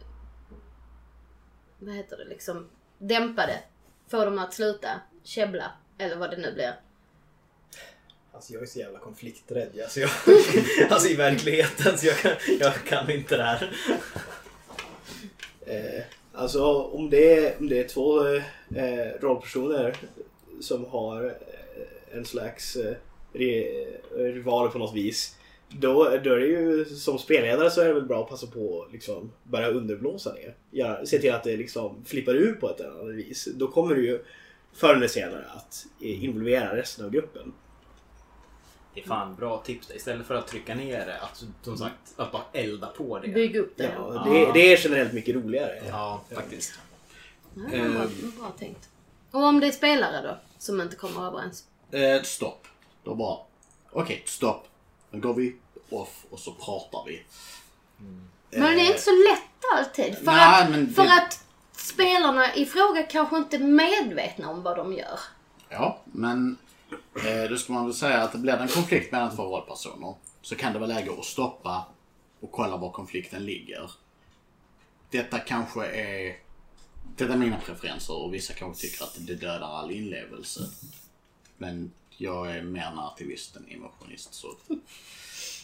vad heter det, liksom dämpa det. Få dem att sluta käbbla. Eller vad det nu blir. Alltså jag är så jävla konflikträdd. Alltså, jag, *laughs* alltså i verkligheten så jag kan, jag kan inte det här. Eh, alltså om det är, om det är två eh, rollpersoner som har eh, en slags eh, re, eh, rivaler på något vis. Då, då är det ju som spelledare så är det väl bra att passa på att liksom börja underblåsa det. Ja, se till att det liksom flippar ur på ett eller annat vis. Då kommer du ju förr eller senare att eh, involvera resten av gruppen. Det är fan bra tips. Istället för att trycka ner det, att, som sagt, att bara elda på det. Bygg upp det. Ja, det, det är generellt mycket roligare. Ja, faktiskt. Ja, det var bra, bra tänkt. Och om det är spelare då? Som inte kommer överens? Eh, stopp. Då bara, okej, stopp. Nu går vi off och så pratar vi. Men det är inte så lätt alltid. För, nej, att, men för det- att spelarna i fråga kanske inte är medvetna om vad de gör. Ja, men eh, då ska man väl säga att det blir det en konflikt mellan två rollpersoner så kan det vara läge att stoppa och kolla var konflikten ligger. Detta kanske är... Detta är mina preferenser och vissa kanske tycker att det dödar all inlevelse. Men jag är mer narrativist än emotionist så...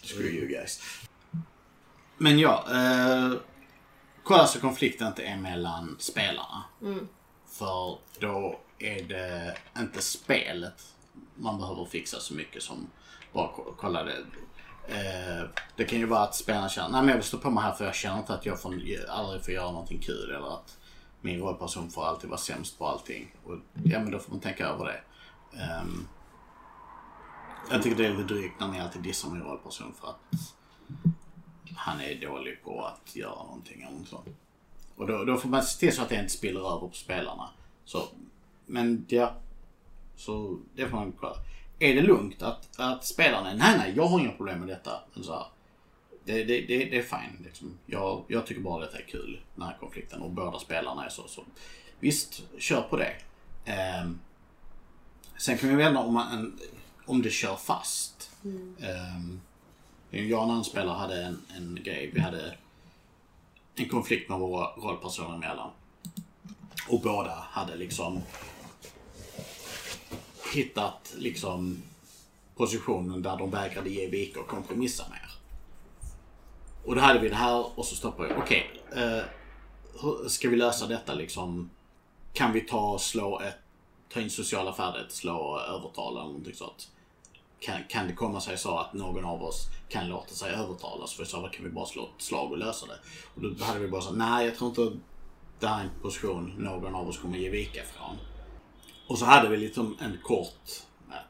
Screw you guys. Men ja, eh, kolla så konflikten inte är mellan spelarna. För då är det inte spelet man behöver fixa så mycket som bara kolla det. Eh, det kan ju vara att spelarna känner nej men jag vill stå på mig här för jag känner inte att jag får, aldrig får göra någonting kul eller att min rollperson får alltid vara sämst på allting. Och, ja men då får man tänka över det. Um, jag tycker det är lite drygt när ni alltid dissar min rollperson för att han är dålig på att göra någonting eller något sånt. Och då, då får man se till så att det inte spiller över på spelarna. Så, men ja, så det får man kolla. Är det lugnt att, att spelarna, nej nej jag har inga problem med detta. Så här, det, det, det, det är fine. Liksom. Jag, jag tycker bara detta är kul, den här konflikten. Och båda spelarna är så. så. Visst, kör på det. Ehm, sen kan vi välja om, man, om det kör fast. Ehm, jag och en annan spelare hade en, en grej. Vi hade en konflikt med våra rollpersoner emellan. Och båda hade liksom hittat liksom positionen där de vägrade ge vika och kompromissa mer. Och då hade vi det här och så stoppade vi. Okej, eh, hur ska vi lösa detta liksom kan vi ta och slå ett, ta in sociala färdigheter, slå övertala eller någonting sånt. Kan, kan det komma sig så att någon av oss kan låta sig övertalas? För i så fall kan vi bara slå ett slag och lösa det. Och då hade vi bara sagt, nej jag tror inte det här är en position någon av oss kommer ge vika från. Och så hade vi liksom en kort,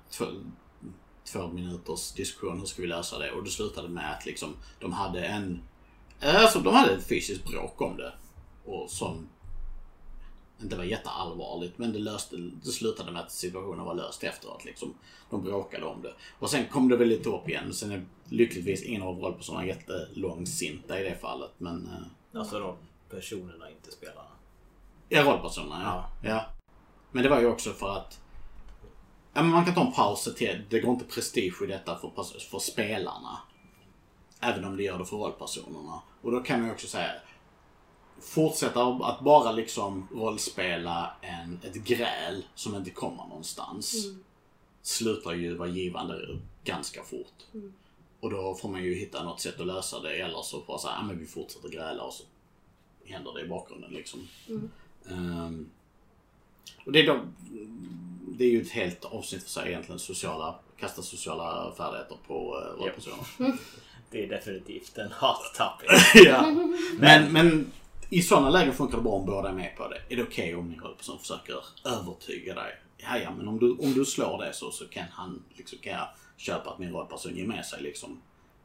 två, två minuters diskussion, hur ska vi lösa det? Och det slutade med att liksom, de hade en, alltså de hade ett fysiskt bråk om det. Och som inte var jätteallvarligt men det, löste, det slutade med att situationen var löst efteråt. Liksom. De bråkade om det. Och sen kom det väl lite upp igen. Sen är lyckligtvis ingen av rollpersonerna jättelångsinta i det fallet. Men, eh, Alltså de personerna, inte spelarna. ja, rollpersonerna ja. ja. Men det var ju också för att ja, men man kan ta en paus och till. Det går inte prestige i detta för, för spelarna. Även om det gör det för rollpersonerna. Och då kan man ju också säga fortsätta att bara liksom rollspela en, ett gräl som inte kommer någonstans slutar ju vara givande ganska fort. Och då får man ju hitta något sätt att lösa det eller så bara säga, ja men vi fortsätter gräla och så händer det i bakgrunden liksom. Ehm, och det är, då, det är ju ett helt avsnitt för sig egentligen, sociala, kasta sociala färdigheter på uh, rollpersoner. *laughs* Det är definitivt en hot topic. *laughs* ja. men, men i sådana lägen funkar det bra om båda är med på det. Är det okej om min rollperson försöker övertyga dig? Ja, ja, men om du, om du slår det så, så kan han liksom, kan jag köpa att min rollperson ger med sig liksom.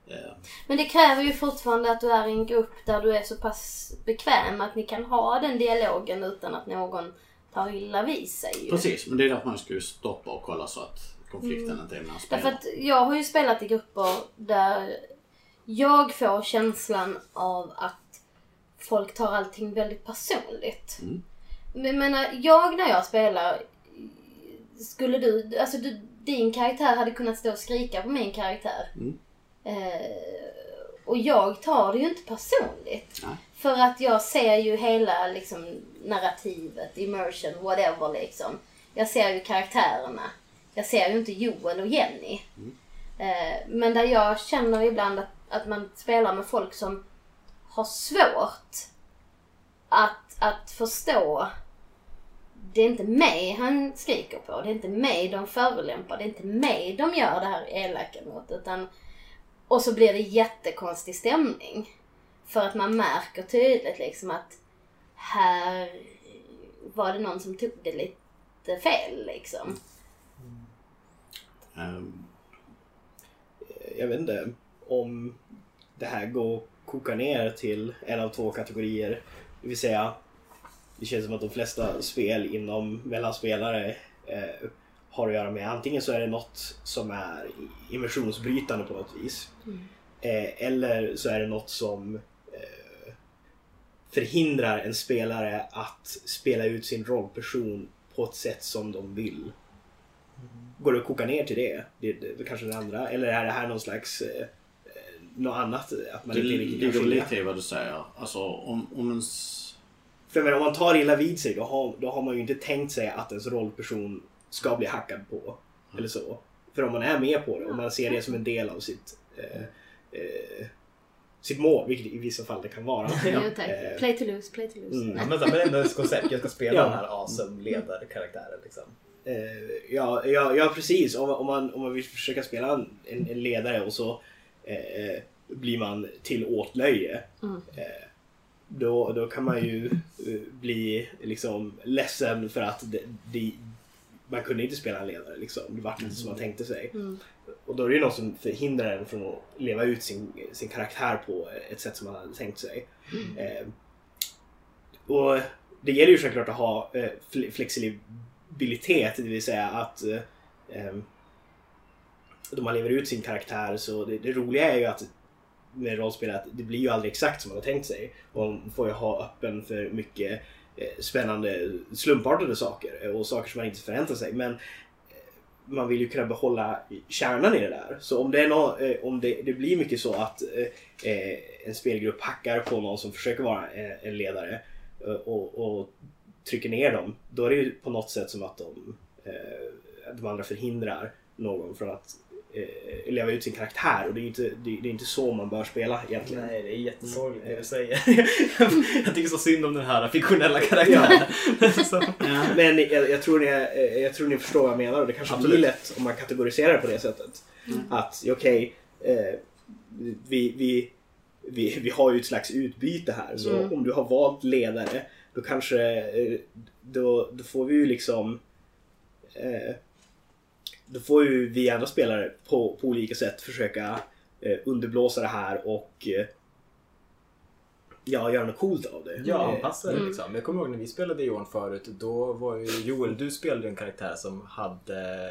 Eh, Men det kräver ju fortfarande att du är i en grupp där du är så pass bekväm att ni kan ha den dialogen utan att någon tar illa vid sig. ju. precis, men det är därför man ska ju stoppa och kolla så att konflikten inte är mellan Därför spelarna. att jag har ju spelat i grupper där jag får känslan av att folk tar allting väldigt personligt. Mm. Men jag menar, jag när jag spelar, skulle du, alltså du, din karaktär hade kunnat stå och skrika på min karaktär. Mm. Eh, och jag tar det ju inte personligt. Nej. För att jag ser ju hela liksom, narrativet, immersion, whatever liksom. Jag ser ju karaktärerna. Jag ser ju inte Joel och Jenny. Eh, men där jag känner ibland att, att man spelar med folk som har svårt att, att förstå. Det är inte mig han skriker på. Det är inte mig de förolämpar. Det är inte mig de gör det här elaka mot. Utan, och så blir det jättekonstig stämning. För att man märker tydligt liksom att här var det någon som tog det lite fel liksom. Ehm, jag vet inte om det här går koka ner till en av två kategorier. Det vill säga, det känns som att de flesta spel inom mellanspelare eh, har att göra med antingen så är det något som är immersionsbrytande på något vis. Eh, eller så är det något som förhindrar en spelare att spela ut sin rollperson på ett sätt som de vill. Går det att koka ner till det? Det, det, det kanske det andra. Eller är det här någon slags eh, eh, något annat? Att man det inte ligger lite i vad du säger. Alltså om, om en... s- För menar, om man tar illa vid sig då har, då har man ju inte tänkt sig att ens rollperson ska bli hackad på. Eller så. För om man är med på det och man ser det som en del av sitt eh, eh, sitt mål, vilket i vissa fall det kan vara. *laughs* Jo tack. Eh, Play to lose, play to lose. Mm. Ja, men så- men ändå ett koncept. Jag ska spela Ja. den här awesome ledarkaraktären liksom. Eh, ja, ja, ja, precis. Om, om, man, om man vill försöka spela en, en, en ledare och så eh, blir man till åtlöje. Mm. Eh, då, då kan man ju bli liksom ledsen för att det, det, man kunde inte spela en ledare. Liksom. Det var inte som man tänkte sig. Mm. Och då är det ju något som förhindrar en från att leva ut sin, sin karaktär på ett sätt som man hade tänkt sig. Eh, och det gäller ju självklart att ha eh, fle- flexibilitet, det vill säga att eh, ehm, då man lever ut sin karaktär så det, det roliga är ju att med rollspel att det blir ju aldrig exakt som man har tänkt sig. Och man får ju ha öppen för mycket eh, spännande slumpartade saker och saker som man inte förväntar sig. Men man vill ju kunna behålla kärnan i det där. Så om det, är nå- eh, om det, det blir mycket så att eh, eh en spelgrupp hackar på någon som försöker vara en, en ledare eh, och, och trycker ner dem, då är det ju på något sätt som att de, eh, de andra förhindrar någon från att eh, leva ut sin karaktär och det är inte, det, det är inte så man bör spela egentligen. Nej, det är jättesorgligt det du säger. *laughs* jag tycker så synd om den här fiktionella karaktären. *laughs* så. Men jag, jag, tror ni, eh, jag tror ni förstår vad jag menar och det kanske Absolut. blir lätt om man kategoriserar det på det sättet. Att okej, eh, vi, vi, vi, vi har ju ett slags utbyte här så Mm. om du har valt ledare då kanske eh, då, då får vi ju liksom eh, då får ju vi andra spelare på, på olika sätt försöka eh, underblåsa det här och eh, ja, göra något coolt av det. Ja, Eh, anpassa det Mm. liksom. Jag kommer ihåg när vi spelade Johan förut. Då var ju Joel, du spelade en karaktär som hade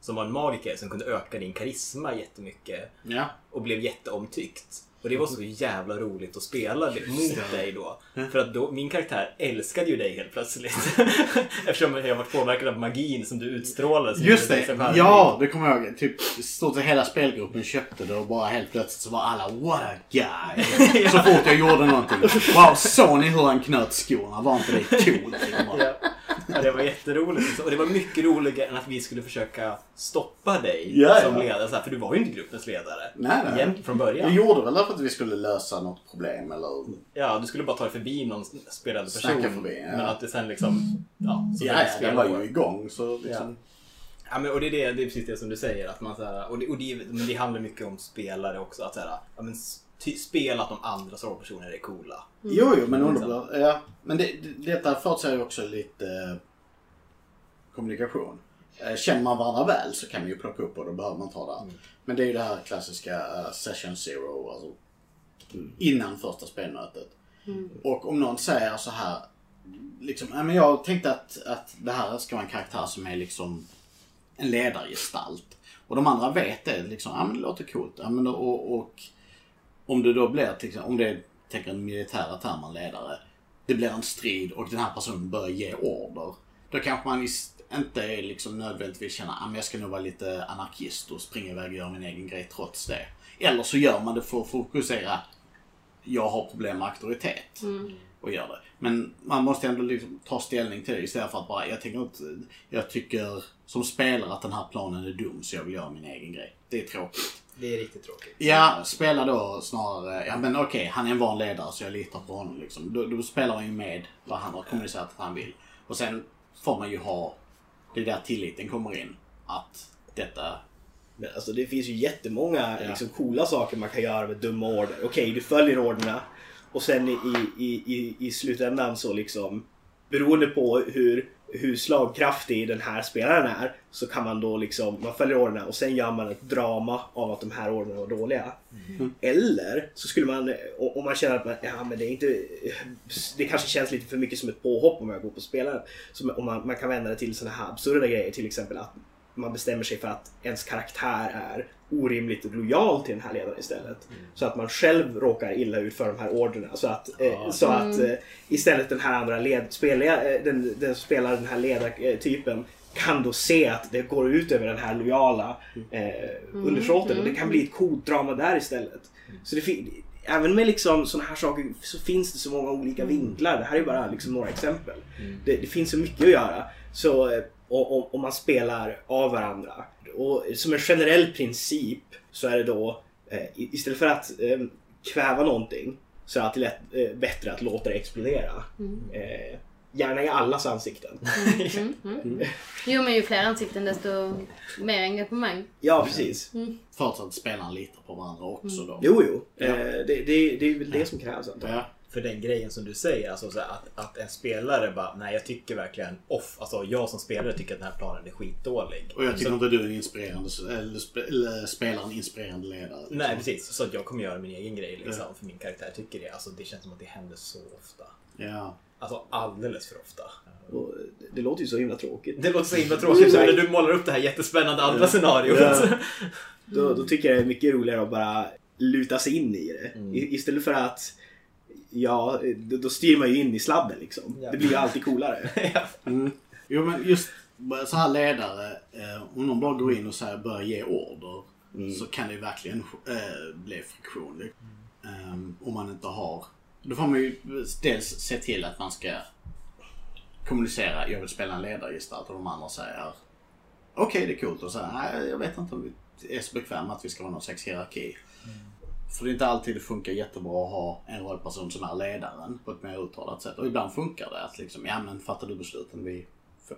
som var en magiker som kunde öka din karisma jättemycket Ja. och blev jätteomtyckt. Och det var så jävla roligt att spela det mot det. dig då. För att då, min karaktär älskade ju dig helt plötsligt. *laughs* Eftersom jag varit påverkad av magin som du utstrålade. Just det, charmig. ja det kommer jag ihåg. Typ stort sett hela spelgruppen köpte det och bara helt plötsligt så var alla What a guy! *laughs* Så fort jag gjorde någonting. Wow, såg ni hur han knöt skorna? Var inte det coolt? Liksom Ja. Ja, det var jätteroligt. Och det var mycket roligare än att vi skulle försöka stoppa dig Ja, som ja. ledare. Så här, För du var ju inte gruppens ledare. Nej, nej. Egentligen från Jag början. gjorde väl för att vi skulle lösa något problem eller... Ja, du skulle bara ta dig förbi någon spelande person. Snacka förbi, ja. Men att det sen liksom... Ja, så Ja, ja, den var ju igång så liksom... Ja, men, och det är, det, det är precis det som du säger. Att man, så här, och det, och det, men det handlar mycket om spelare också. Att så här, ja, men, ty, spela att de andra rollpersoner är coola. Jo, jo, men underbart. Ja. Men det, det, detta förutsäger ju också lite eh, kommunikation. Eh, Känner man varandra väl så kan man ju plocka upp och då behöver man ta det. Men det är ju det här klassiska eh, session zero, alltså innan första spelmötet. Och om någon säger så här, liksom, "Ja, men jag tänkte att, att det här ska vara en karaktär som är liksom en ledargestalt. Och de andra vet det, liksom, ja men det låter coolt. Ja, men, då- och, och om det då blir, till exempel, om det är, tänker en militära termen ledare, det blir en strid och den här personen börjar ge order. Då kanske man inte är liksom nödvändigtvis känner att jag ska nog vara lite anarkist och springa iväg och göra min egen grej trots det. Eller så gör man det för att fokusera, jag har problem med auktoritet och gör det. Men man måste ändå liksom ta ställning till det istället för att bara, jag tänker inte, jag tycker som spelare att den här planen är dum så jag vill göra min egen grej. Det är tråkigt. Det är riktigt tråkigt. Ja, spela då snarare, ja men okej, han är en van ledare så jag litar på honom liksom. Då, då spelar man ju med vad han har kommunicerat att han vill. Och sen får man ju ha, det är där tilliten kommer in. Att detta, Men alltså det finns ju jättemånga Ja. liksom, coola saker man kan göra med dumma order. Okej, du följer orderna och sen i, i, i, i slutändan så liksom beroende på hur, hur slagkraftig den här spelaren är så kan man då liksom, man följer orderna och sen gör man ett drama av att de här orderna var dåliga. Eller så skulle man, om man känner att man, ja men det är inte, det kanske känns lite för mycket som ett påhopp om jag går på spelaren. Så om man, man kan vända det till sådana här absurda grejer, till exempel att man bestämmer sig för att ens karaktär är orimligt lojal till den här ledaren istället. Så att man själv råkar illa ut för de här orderna. Så att, eh, så att eh, istället den här andra led, spelare, eh, den, den spelar den här ledartypen kan då se att det går ut över den här lojala eh, undersåten och det kan bli ett coolt drama där istället. Så det Även med liksom sådana här saker så finns det så många olika vinklar. Det här är bara liksom några exempel. Det, det finns så mycket att göra. Så och- om, om man spelar av varandra. Och som en generell princip så är det då eh, istället för att eh, kväva någonting så är det alltid lätt, eh, bättre att låta det explodera. Eh, gärna i allas ansikten. Mm, *laughs* mm. Jo men ju fler ansikten desto mer engagemang. Ja, precis. förutsatt att spelarna litar på varandra också då. Jo, jo. Ja. Eh, det, det, det är väl det som krävs antar jag. Ja. För den grejen som du säger, alltså så här, att, att en spelare bara, nej jag tycker verkligen off, alltså jag som spelare tycker att den här planen är skitdålig. Och jag tycker så, inte du är inspirerande, eller, spe, eller spelar en inspirerande ledare. liksom. Nej precis, så att jag kommer göra min egen grej liksom, för min karaktär tycker det. Alltså det känns som att det händer så ofta. Ja. Alltså alldeles för ofta. Och det, det låter ju så himla tråkigt. Det låter så himla tråkigt så när du målar upp det här jättespännande andra scenariot. Ja. *laughs* Då, då tycker jag det är mycket roligare att bara luta sig in i det. Mm. I, istället för att Ja, då, styr man ju in i sladden liksom. Ja. Det blir ju alltid coolare. *laughs* Mm. Jo men just så här ledare, eh, om någon bara går in och säger börjar ge order så kan det ju verkligen eh, bli friktion. Um, om man inte har... Då får man ju dels se till att man ska kommunicera, jag vill spela en ledargestalt och de andra säger okej det är coolt och så här, nej jag vet inte om vi är så bekväm med att vi ska ha någon slags hierarki. För det är inte alltid det funkar jättebra att ha en rollperson som är ledaren på ett mer uttalat sätt. Och ibland funkar det att liksom, ja men fattar du besluten, vi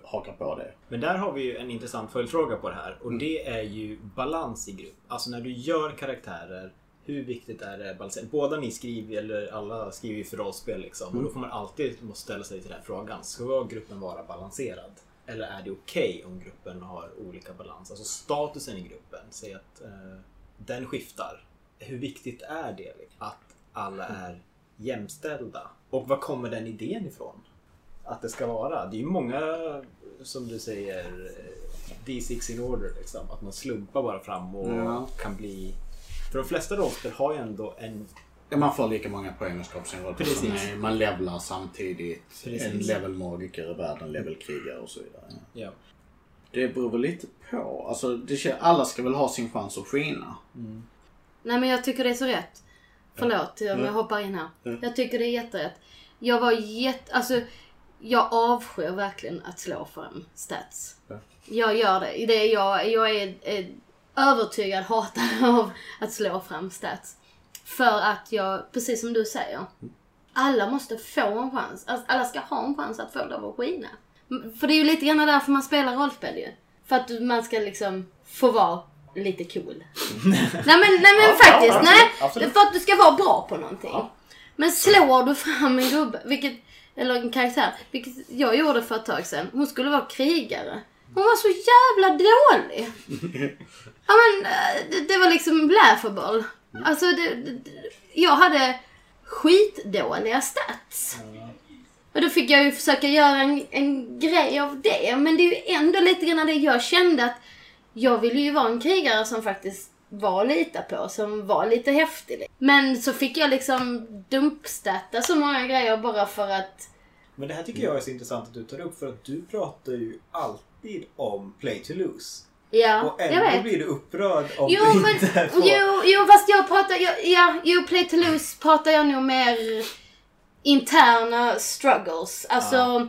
hakar på det. Men där har vi ju en intressant följdfråga på det här och det är ju balans i grupp. Alltså när du gör karaktärer, hur viktigt är det balans? Båda ni skriver, eller alla skriver ju för rollspel liksom och då får man alltid måste ställa sig till den här frågan. Ska gruppen vara balanserad? Eller är det okej om gruppen har olika balans? Alltså statusen i gruppen, säg att eh, den skiftar. Hur viktigt är det liksom, att alla är jämställda? Och var kommer den idén ifrån? att det ska vara. Det är ju många, som du säger, eh, D6 in order liksom. Att man slumpar bara fram och Ja. kan bli... För de flesta rollspel har ju ändå en... Ja, man får lika många poäng och sin rollperson. Precis. Man levlar samtidigt. Precis. En level magiker i världen, level krigare och så vidare. Ja. Det beror väl lite på. Alltså, det, alla ska väl ha sin chans att skina. Nej men jag tycker det är så rätt. Förlåt om jag hoppar in här. Jag tycker det är jätterätt. Jag var jätte... Alltså, jag avskyr verkligen att slå fram stats. Ja. Jag gör det. det är jag, jag är, är övertygad hatare *laughs* av att slå fram stats. För att jag, precis som du säger, alla måste få en chans. Alltså, alla ska ha en chans att få lov att skina. För det är ju lite grann därför man spelar rollspel ju. För att man ska liksom få vara lite cool. *laughs* nej men, nej, men faktiskt, ja, nej. absolut. För att du ska vara bra på någonting. Ja. Men slår du fram en gubbe, vilket, eller en karaktär, vilket jag gjorde för ett tag sedan. Hon skulle vara krigare. Hon var så jävla dålig. *laughs* Ja men eh, det, det var liksom laughable. Alltså det, det- jag hade skitdåliga stats. Och då fick jag ju försöka göra en, en grej av det. Men det är ju ändå lite grann det jag kände att jag ville ju vara en krigare som faktiskt var att lita på, som var lite häftig. Men så fick jag liksom dumpstatta så många grejer bara för att Men det här tycker jag är så intressant att du tar upp för att du pratar ju alltid om play to lose. Ja, Och jag ändå vet. blir du upprörd om Jo, du men, inte får... jo, jo, fast jag pratar, jag, ja, jo, play to lose pratar jag nog mer interna struggles. Alltså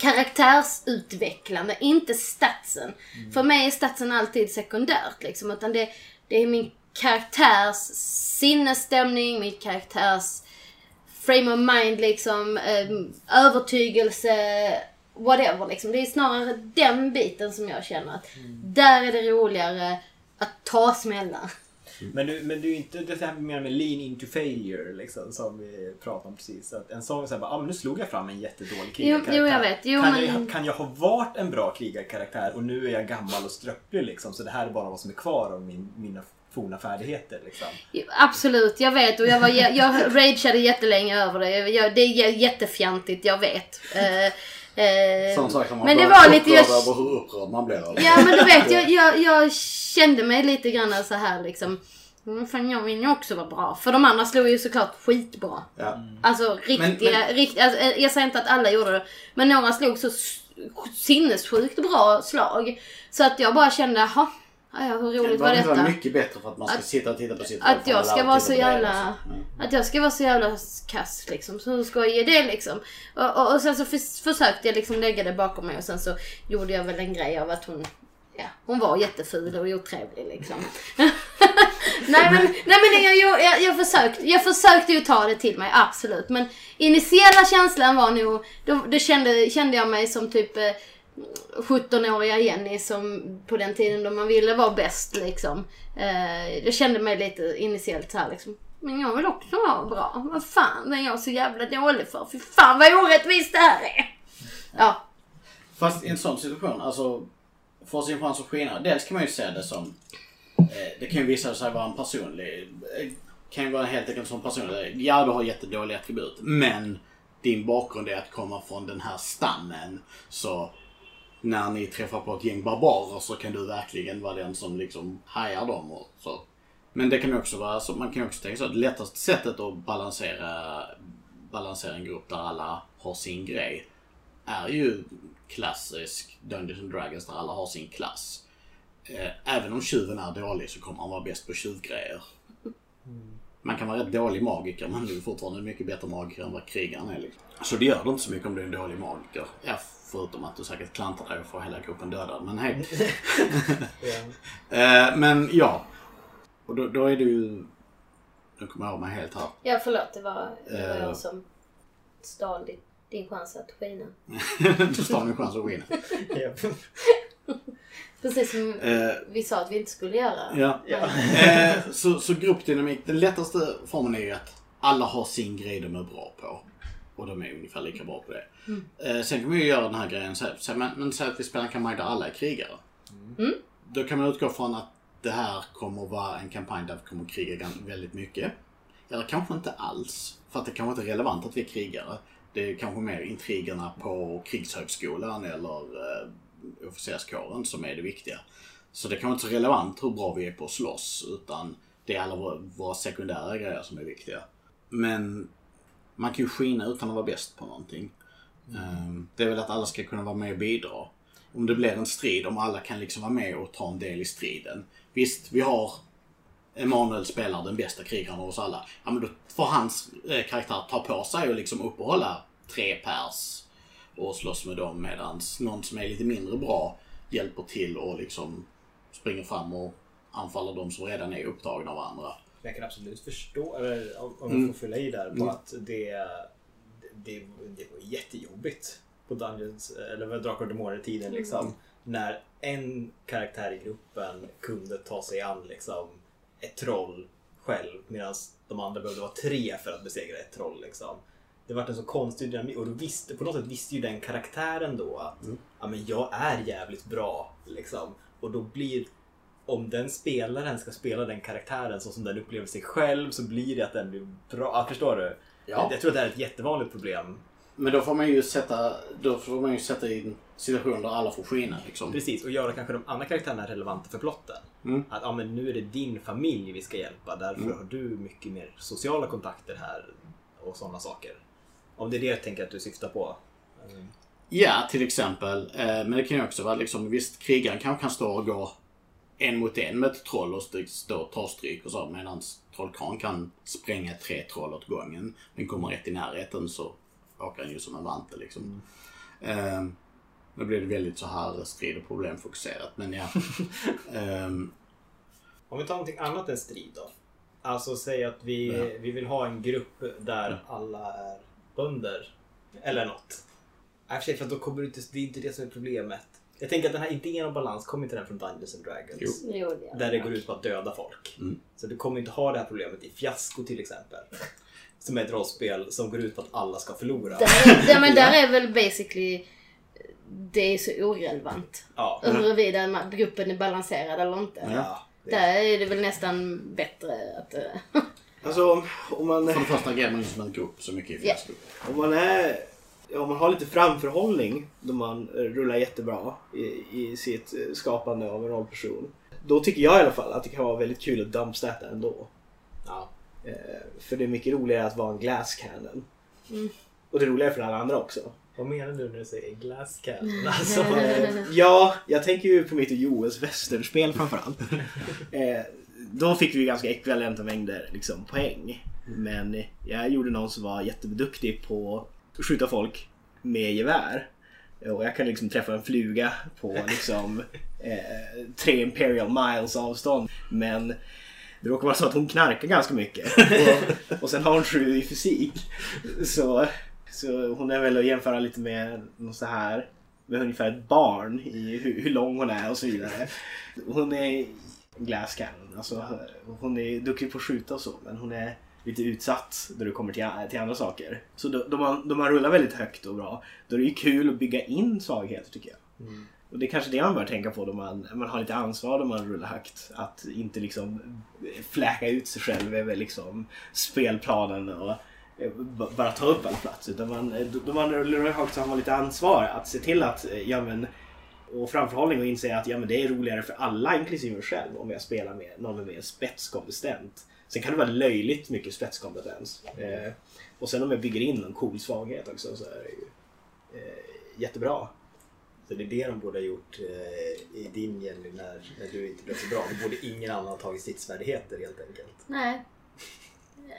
karaktärsutvecklande, inte statsen. För mig är statsen alltid sekundärt liksom, utan det, det är min karaktärs sinnesstämning, min karaktärs frame of mind liksom, eh, övertygelse, whatever liksom. Det är snarare den biten som jag känner att där är det roligare att ta smällar. Men du, men du är inte det här med, med lean into failure liksom, som vi pratade om precis. Att en sån såhär, ah, men nu slog jag fram en jättedålig krigarkaraktär. jo, jag vet. Jo, kan, men- jag, kan jag ha varit en bra krigarkaraktär och nu är jag gammal och ströpplig liksom, så det här är bara vad som är kvar av min, mina forna färdigheter liksom. Absolut, jag vet och jag, var, jä- jag *laughs* rageade jättelänge över det. Jag, det är jä- jättefjantigt, jag vet. Eh, eh, man men det var lite... Jag, över hur upprörd man blir. över. Ja men du vet, jag, *laughs* jag, jag kände mig lite grann så här liksom. "Mm, Fan jag vill ju också vara bra. För de andra slog ju såklart skitbra. Ja. Alltså riktiga, men- rikt, alltså, eh, jag säger inte att alla gjorde det. Men några slog så sinnessjukt bra slag. Så att jag bara kände, jaha, ja, hur Det roligt var var inte detta? mycket bättre för att man ska Att- sitta och titta på sitt att jag ska vara så det, jävla-. Ja. Att jag ska vara så jävla kass liksom. Så hur skoj är det liksom? Och, och, och sen så förs- försökte jag liksom lägga det bakom mig och sen så gjorde jag väl en grej av att hon Ja, hon var jätteful och otrevlig liksom. *laughs* nej men, nej, men jag, jag, jag, jag, försökte, jag försökte ju ta det till mig, absolut. Men initiala känslan var nog, då, då kände, kände jag mig som typ eh, 17-åriga Jenny som på den tiden då man ville vara bäst liksom. Eh, jag kände mig lite initiellt så här liksom. Men jag vill också vara bra. Vad fan är jag så jävla dålig för? Fy fan vad orättvist det här är! Ja. Fast i en sån situation, alltså Får sin chans att skina. Dels kan man ju se det som, eh, det kan ju visa sig vara en personlig, eh, kan ju vara helt enkelt som personlig. Ja, du har jättedåliga attribut, men din bakgrund är att komma från den här stammen. Så när ni träffar på ett gäng barbarer så kan du verkligen vara den som liksom hajar dem och så. Men det kan ju också vara så, man kan ju också tänka så att det lättaste sättet att balansera, balansera en grupp där alla har sin grej är ju klassisk Dungeons and Dragons där alla har sin klass. Eh, Även om tjuven är dålig så kommer han vara bäst på tjuvgrejer. Man kan vara rätt dålig magiker men du är fortfarande mycket bättre magiker än vad krigaren är. Liksom. Så det gör det inte så mycket om du är en dålig magiker. Ja, Förutom att du säkert klantar dig och får hela gruppen dödad. Men hej. *laughs* Ja. *laughs* Eh, men ja. Och då, då är det ju... Nu kommer jag av mig helt här. Ja, förlåt. Det var, det var Eh. jag som stal din, din chans att skina. *laughs* du står min chans att vinna. Ja. Precis som Eh, vi sa att vi inte skulle göra. ja. Ja. Eh, så, så gruppdynamik, den lättaste formen är ju att alla har sin grej de är bra på. Och de är ungefär lika bra på det. Eh, sen kan vi ju göra den här grejen, så, så, men, men säg att vi spelar en kampanj där alla är krigare. Mm. Då kan man utgå från att det här kommer att vara en kampanj där vi kommer att kriga väldigt mycket. Eller kanske inte alls. För att det kanske inte är relevant att vi är krigare. Det är kanske mer intrigerna på krigshögskolan eller eh, officerskåren som är det viktiga. Så det kan vara inte så relevant hur bra vi är på att slåss utan det är alla våra sekundära grejer som är viktiga. Men man kan ju skina utan att vara bäst på någonting. Mm. Det är väl att alla ska kunna vara med och bidra. Om det blir en strid, om alla kan liksom vara med och ta en del i striden. Visst, vi har Emanuel spelar den bästa krigaren av oss alla. Ja men då får hans eh, karaktär ta på sig och liksom uppehålla tre pers och slåss med dem medan någon som är lite mindre bra hjälper till och liksom springer fram och anfaller de som redan är upptagna av andra. Jag kan absolut förstå, eller om, om Mm. jag får fylla i där, på Mm. att det, det, det var jättejobbigt på Dungeons, eller Drakar och Demoner-tiden liksom. När en karaktär i gruppen kunde ta sig an liksom ett troll själv medan de andra behövde vara tre för att besegra ett troll liksom. Det var en så konstig dynamik och då visste, på något sätt visste ju den karaktären då att ja, men jag är jävligt bra liksom. Och då blir om den spelaren ska spela den karaktären så som den upplever sig själv så blir det att den blir bra. Förstår du? Ja. Jag tror att det är ett jättevanligt problem. Men då får man ju sätta, då får man ju sätta i en situation där alla får skina liksom. Precis, och göra kanske de andra karaktärerna relevanta för plotten. Mm. Att ja, men nu är det din familj vi ska hjälpa, därför Mm. har du mycket mer sociala kontakter här och sådana saker. Om det är det jag tänker att du syftar på. Mm. Ja, till exempel. Eh, Men det kan ju också vara liksom, visst krigaren kanske kan stå och gå en mot en med ett troll och st- stå och ta stryk och så. Medan trollkarlen kan spränga tre troll åt gången. Men kommer rätt i närheten så åker han ju som en vante liksom. Eh, Nu blir det väldigt så här strid och problemfokuserat men ja. *laughs* Ehm, Om vi tar någonting annat än strid då. Alltså säg att vi, Ja. vi vill ha en grupp där alla är bönder. Eller något. I och för sig, för då kommer det inte, det är inte det som är problemet. Jag tänker att den här idén om balans kommer inte den från Dungeons and Dragons. Jo. Jo, det Där det går ut på att döda folk. Mm. Så du kommer inte ha det här problemet i Fiasko till exempel. Som är ett rollspel som går ut på att alla ska förlora. Där är, ja, men där är väl basically det är så orelevant. Ja. Huruvida gruppen är balanserad eller inte. ja. det- Där är det väl nästan bättre att... eh, *laughs* Alltså om man, för det första agerar man ju som en grupp så mycket i fiasko. om man är... Om man har lite framförhållning då man eh, rullar jättebra i, i sitt eh, skapande av en rollperson. Då tycker jag i alla fall att det kan vara väldigt kul att dumpstatta ändå. Ja. Eh, för det är mycket roligare att vara en glass cannon. Mm. Och det är roligare för alla andra också. Vad menar du när du säger glass cannon? Alltså, *laughs* Ja, jag tänker ju på mitt och Joels västernspel framförallt. *laughs* eh, då fick vi ganska ekvivalenta mängder liksom, poäng. Men jag gjorde någon som var jätteduktig på skjuta folk med gevär. Och jag kan liksom träffa en fluga på *laughs* liksom eh, tre imperial miles avstånd. Men det råkar vara så att hon knarkar ganska mycket. Och, och sen har hon sju i fysik. Så, så hon är väl att jämföra lite med något så här med ungefär ett barn i hur, hur lång hon är och så vidare. Hon är glass cannon. Alltså, hon är duktig på att skjuta och så men hon är lite utsatt när det kommer till, till andra saker. Så då, då, man, då man rullar väldigt högt och bra då är det ju kul att bygga in svagheter tycker jag. Mm. Och det är kanske det man bör tänka på då man, man har lite ansvar då man rullar högt. Att inte liksom fläka ut sig själv över liksom spelplanen och eh, bara ta upp all plats. Utan man, eh, då- man rullar högt så har man lite ansvar att se till att, eh, ja men, och framförhållning och inse att ja, men det är roligare för alla inklusive mig själv om jag spelar med någon med mer spetskompetent. Sen kan det vara löjligt mycket spetskompetens. Eh, och sen om jag bygger in en cool svaghet också så är det ju eh, jättebra. Så det är det de borde ha gjort eh, i din Jenny när, när du inte blev så bra. Då borde ingen annan ha tagit stridsfärdigheter helt enkelt. Nej.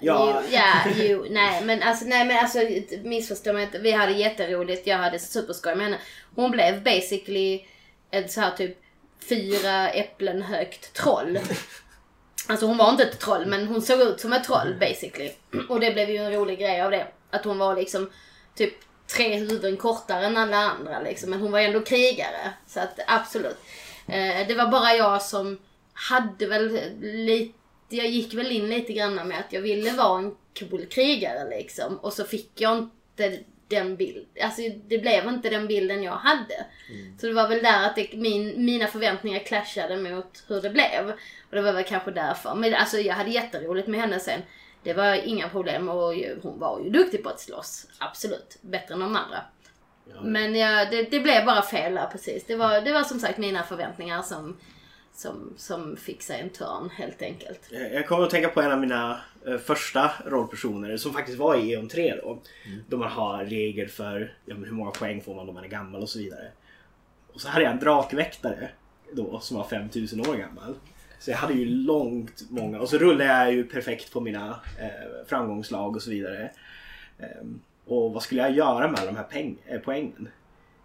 Ja. Jo, ja, jo, nej men alltså, nej men alltså missförstå mig inte. Vi hade jätteroligt, jag hade superskoj med henne. Hon blev basically ett så här typ fyra äpplen högt troll. *laughs* Alltså hon var inte ett troll men hon såg ut som ett troll basically. Och det blev ju en rolig grej av det. Att hon var liksom typ tre huvuden kortare än alla andra liksom. Men hon var ändå krigare. Så att absolut. Eh, det var bara jag som hade väl lite, jag gick väl in lite grann med att jag ville vara en cool krigare liksom. Och så fick jag inte den bilden, alltså det blev inte den bilden jag hade. Så det var väl där att det, min, mina förväntningar clashade mot hur det blev. Och det var väl kanske därför. Men alltså jag hade jätteroligt med henne sen. Det var inga problem och hon var ju duktig på att slåss. Absolut. Bättre än de andra. Men ja, det, det blev bara fel där precis. Det var, det var som sagt mina förväntningar som, som, som fick sig en törn helt enkelt. Jag kommer att tänka på en av mina första rollpersoner som faktiskt var i E.ON 3 då. Då man har regler för ja, hur många poäng får man om man är gammal och så vidare. Och så hade jag en drakväktare då som var 5000 år gammal. Så jag hade ju långt många och så rullade jag ju perfekt på mina eh, framgångslag och så vidare. Ehm, och vad skulle jag göra med de här peng- eh, poängen?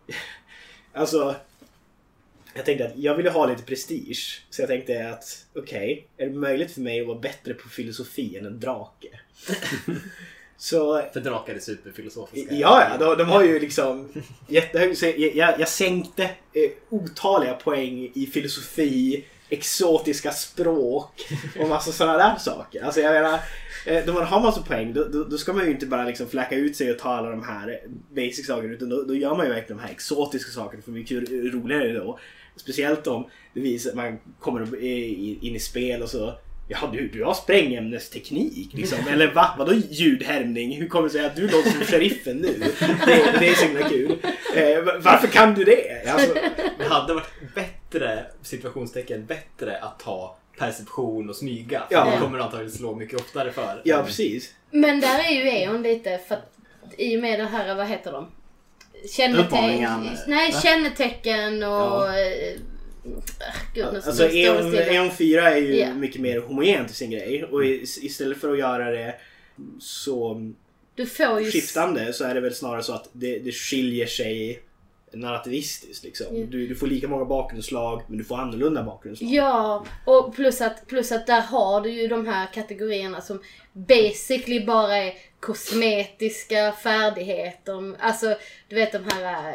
*laughs* alltså jag tänkte att jag ville ha lite prestige. Så jag tänkte att okej, är det möjligt för mig att vara bättre på filosofi än en drake? *laughs* så För drakar är superfilosofiska. Ja, ja de, de har ju liksom jättehög... Så jag, jag, jag sänkte eh, otaliga poäng i filosofi, exotiska språk och massa sådana där saker. Alltså jag menar, eh, då man har massa poäng då, då, då ska man ju inte bara liksom fläcka ut sig och ta alla de här basic sakerna utan då, då gör man ju verkligen de här exotiska sakerna för mycket roligare då. Speciellt om det visar, man kommer in i spel och så Ja du, du har sprängämnesteknik liksom. *laughs* Eller va? Vadå ljudhärmning? Hur kommer det sig att du låter som sheriffen nu? Det, det är så himla kul. Eh, va- varför kan du det? Alltså, Det hade varit bättre, situationstecken, bättre att ta perception och smyga. För Ja. det kommer antagligen slå mycket oftare för. ja precis. Men där är ju E.ON lite för att i och med det här, vad heter de? Kännetecken, nej, kännetecken och... Ja. eh, Gud, Alltså stilla. Eon 4 är ju Ja. mycket mer homogent i sin grej. Och istället för att göra det så Du får ju... skiftande så är det väl snarare så att det, det skiljer sig narrativistiskt. Liksom. Ja. Du, du får lika många bakgrundslag men du får annorlunda bakgrundslag. Ja, och plus att, plus att där har du ju de här kategorierna som basically bara är kosmetiska färdigheter. Alltså, du vet de här,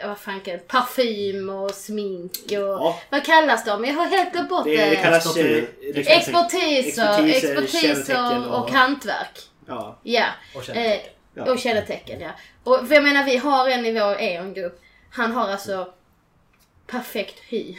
eh, vad fan kan det, parfym och smink och... Ja. Vad kallas de? Jag har helt glömt bort det. Det, kallas... Expertis. eh, Expertiser, Expertiser, expertiser och, och- hantverk. Ja. Ja. Och Eh, kännetecken. Ja. och kännetecken, ja. Och för jag menar, vi har en i vår E.ON-grupp. Han har alltså perfekt hy.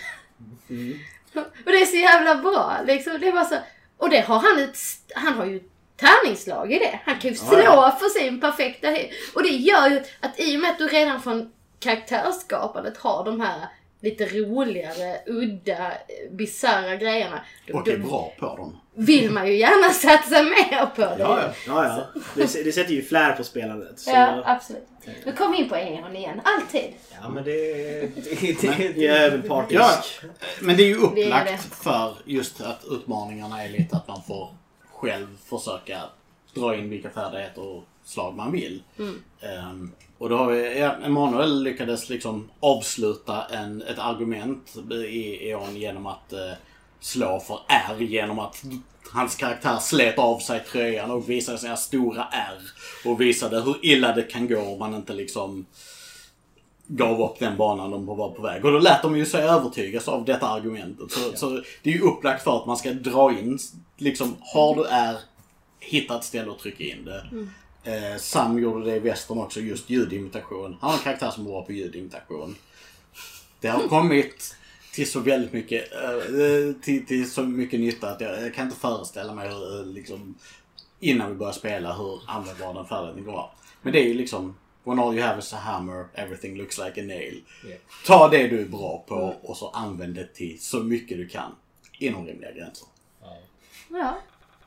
Mm. Och det är så jävla bra. Liksom. Det var så, och det har han ett, han har ju tärningslag i det. Han kan ju Ja, slå ja. för sin perfekta hy. Och det gör ju att i och med att du redan från karaktärsskapandet har de här lite roligare, udda, bisarra grejerna. Och är bra på dem. Vill man ju gärna *laughs* satsa mer på det. Ja, ja. Ja, ja. Det, det sätter ju flär på spelandet. Så, Ja, absolut. Nu kom vi in på E.ON igen. Alltid. Ja, men det... *laughs* det, det, jag är väl partisk. Ja, men det är ju Det är upplagt det. för just att utmaningarna är lite att man får själv försöka dra in vilka färdigheter och slag man vill. Ehm, och då har vi, ja, Emanuel lyckades liksom avsluta en, ett argument i E.ON genom att eh, slå för R genom att hans karaktär slet av sig tröjan och visade sina stora R. Och visade hur illa det kan gå om man inte liksom gav upp den banan de var på väg. Och då lät de ju sig övertygas av detta argumentet. Så, så det är ju upplagt för att man ska dra in, liksom, har du R, hitta ett ställe och trycka in det. Eh, Sam gjorde det i västern också, just ljudimitation. Han har en karaktär som är bra på ljudimitation. Det har kommit till så väldigt mycket, eh, till, till så mycket nytta att jag, jag kan inte föreställa mig hur, eh, liksom, innan vi börjar spela hur användbar den färdigheten går. Men det är ju liksom, when all you have is a hammer, everything looks like a nail. Ja. Ta det du är bra på och så använd det till så mycket du kan. Inom rimliga gränser. Ja.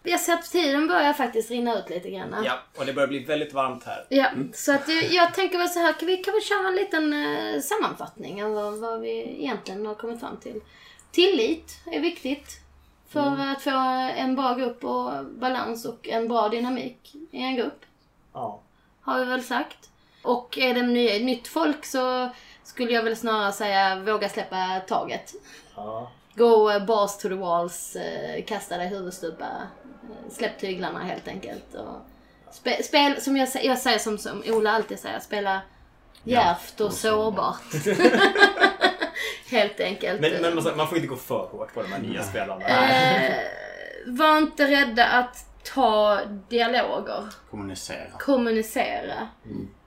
Jag ser att tiden börjar faktiskt rinna ut lite grann. ja, och det börjar bli väldigt varmt här. Ja, så att jag, jag tänker väl så här, kan vi kan väl köra en liten eh, sammanfattning av vad, vad vi egentligen har kommit fram till. Tillit är viktigt. För Mm. att få en bra grupp och balans och en bra dynamik i en grupp. Ja. Har vi väl sagt. Och är det ny, nytt folk så skulle jag väl snarare säga våga släppa taget. ja. Gå eh, bars to the walls, eh, kasta dig huvudstupa, släpp tyglarna helt enkelt. Och spe, spel, som jag, jag säger som, som Ola alltid säger, spela djärvt och sårbart. *laughs* helt enkelt. Men, men man, får inte gå för hårt på de här nya spelarna. Eh, var inte rädda att ta dialoger. Kommunicera. Kommunicera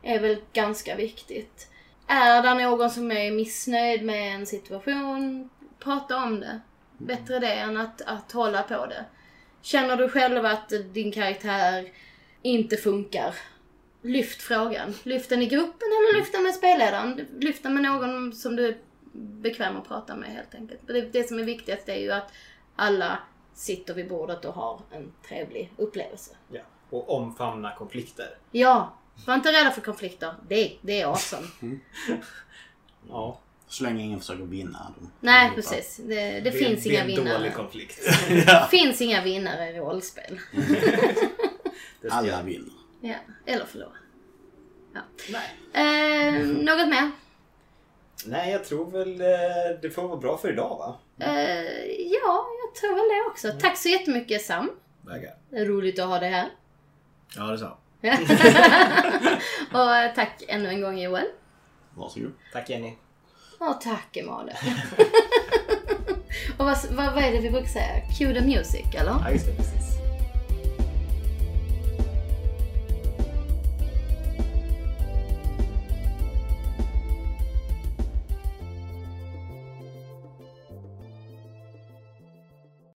är väl ganska viktigt. Är det någon som är missnöjd med en situation, prata om det. Bättre det än att, att hålla på det. Känner du själv att din karaktär inte funkar, lyft frågan. Lyft den i gruppen eller lyft den med spelledaren. Lyft den med någon som du är bekväm att prata med helt enkelt. Det, det som är viktigast är ju att alla sitter vid bordet och har en trevlig upplevelse. Ja. Och omfamna konflikter. Ja, var inte rädda för konflikter. Det, det är awesome. *laughs* Ja. Så länge ingen försöker vinna. Nej, precis. Det, det, finns det inga är en vinnare. dålig konflikt. *laughs* Det finns inga vinnare i rollspel. *laughs* Det Alla vinner. Ja, eller förlora. Nej. Eh, *laughs* något mer? Nej, jag tror väl eh, det får vara bra för idag va? Eh, ja, jag tror väl det också. Tack så jättemycket Sam. Tackar. Det är roligt att ha dig här. Ja, det är så. och eh, tack ännu en gång Joel. Varsågod. Tack Jenny. Och tack Emanuel. *laughs* och vad, vad, vad är det vi brukar säga? Cue the music, eller? Ja, just det. Precis.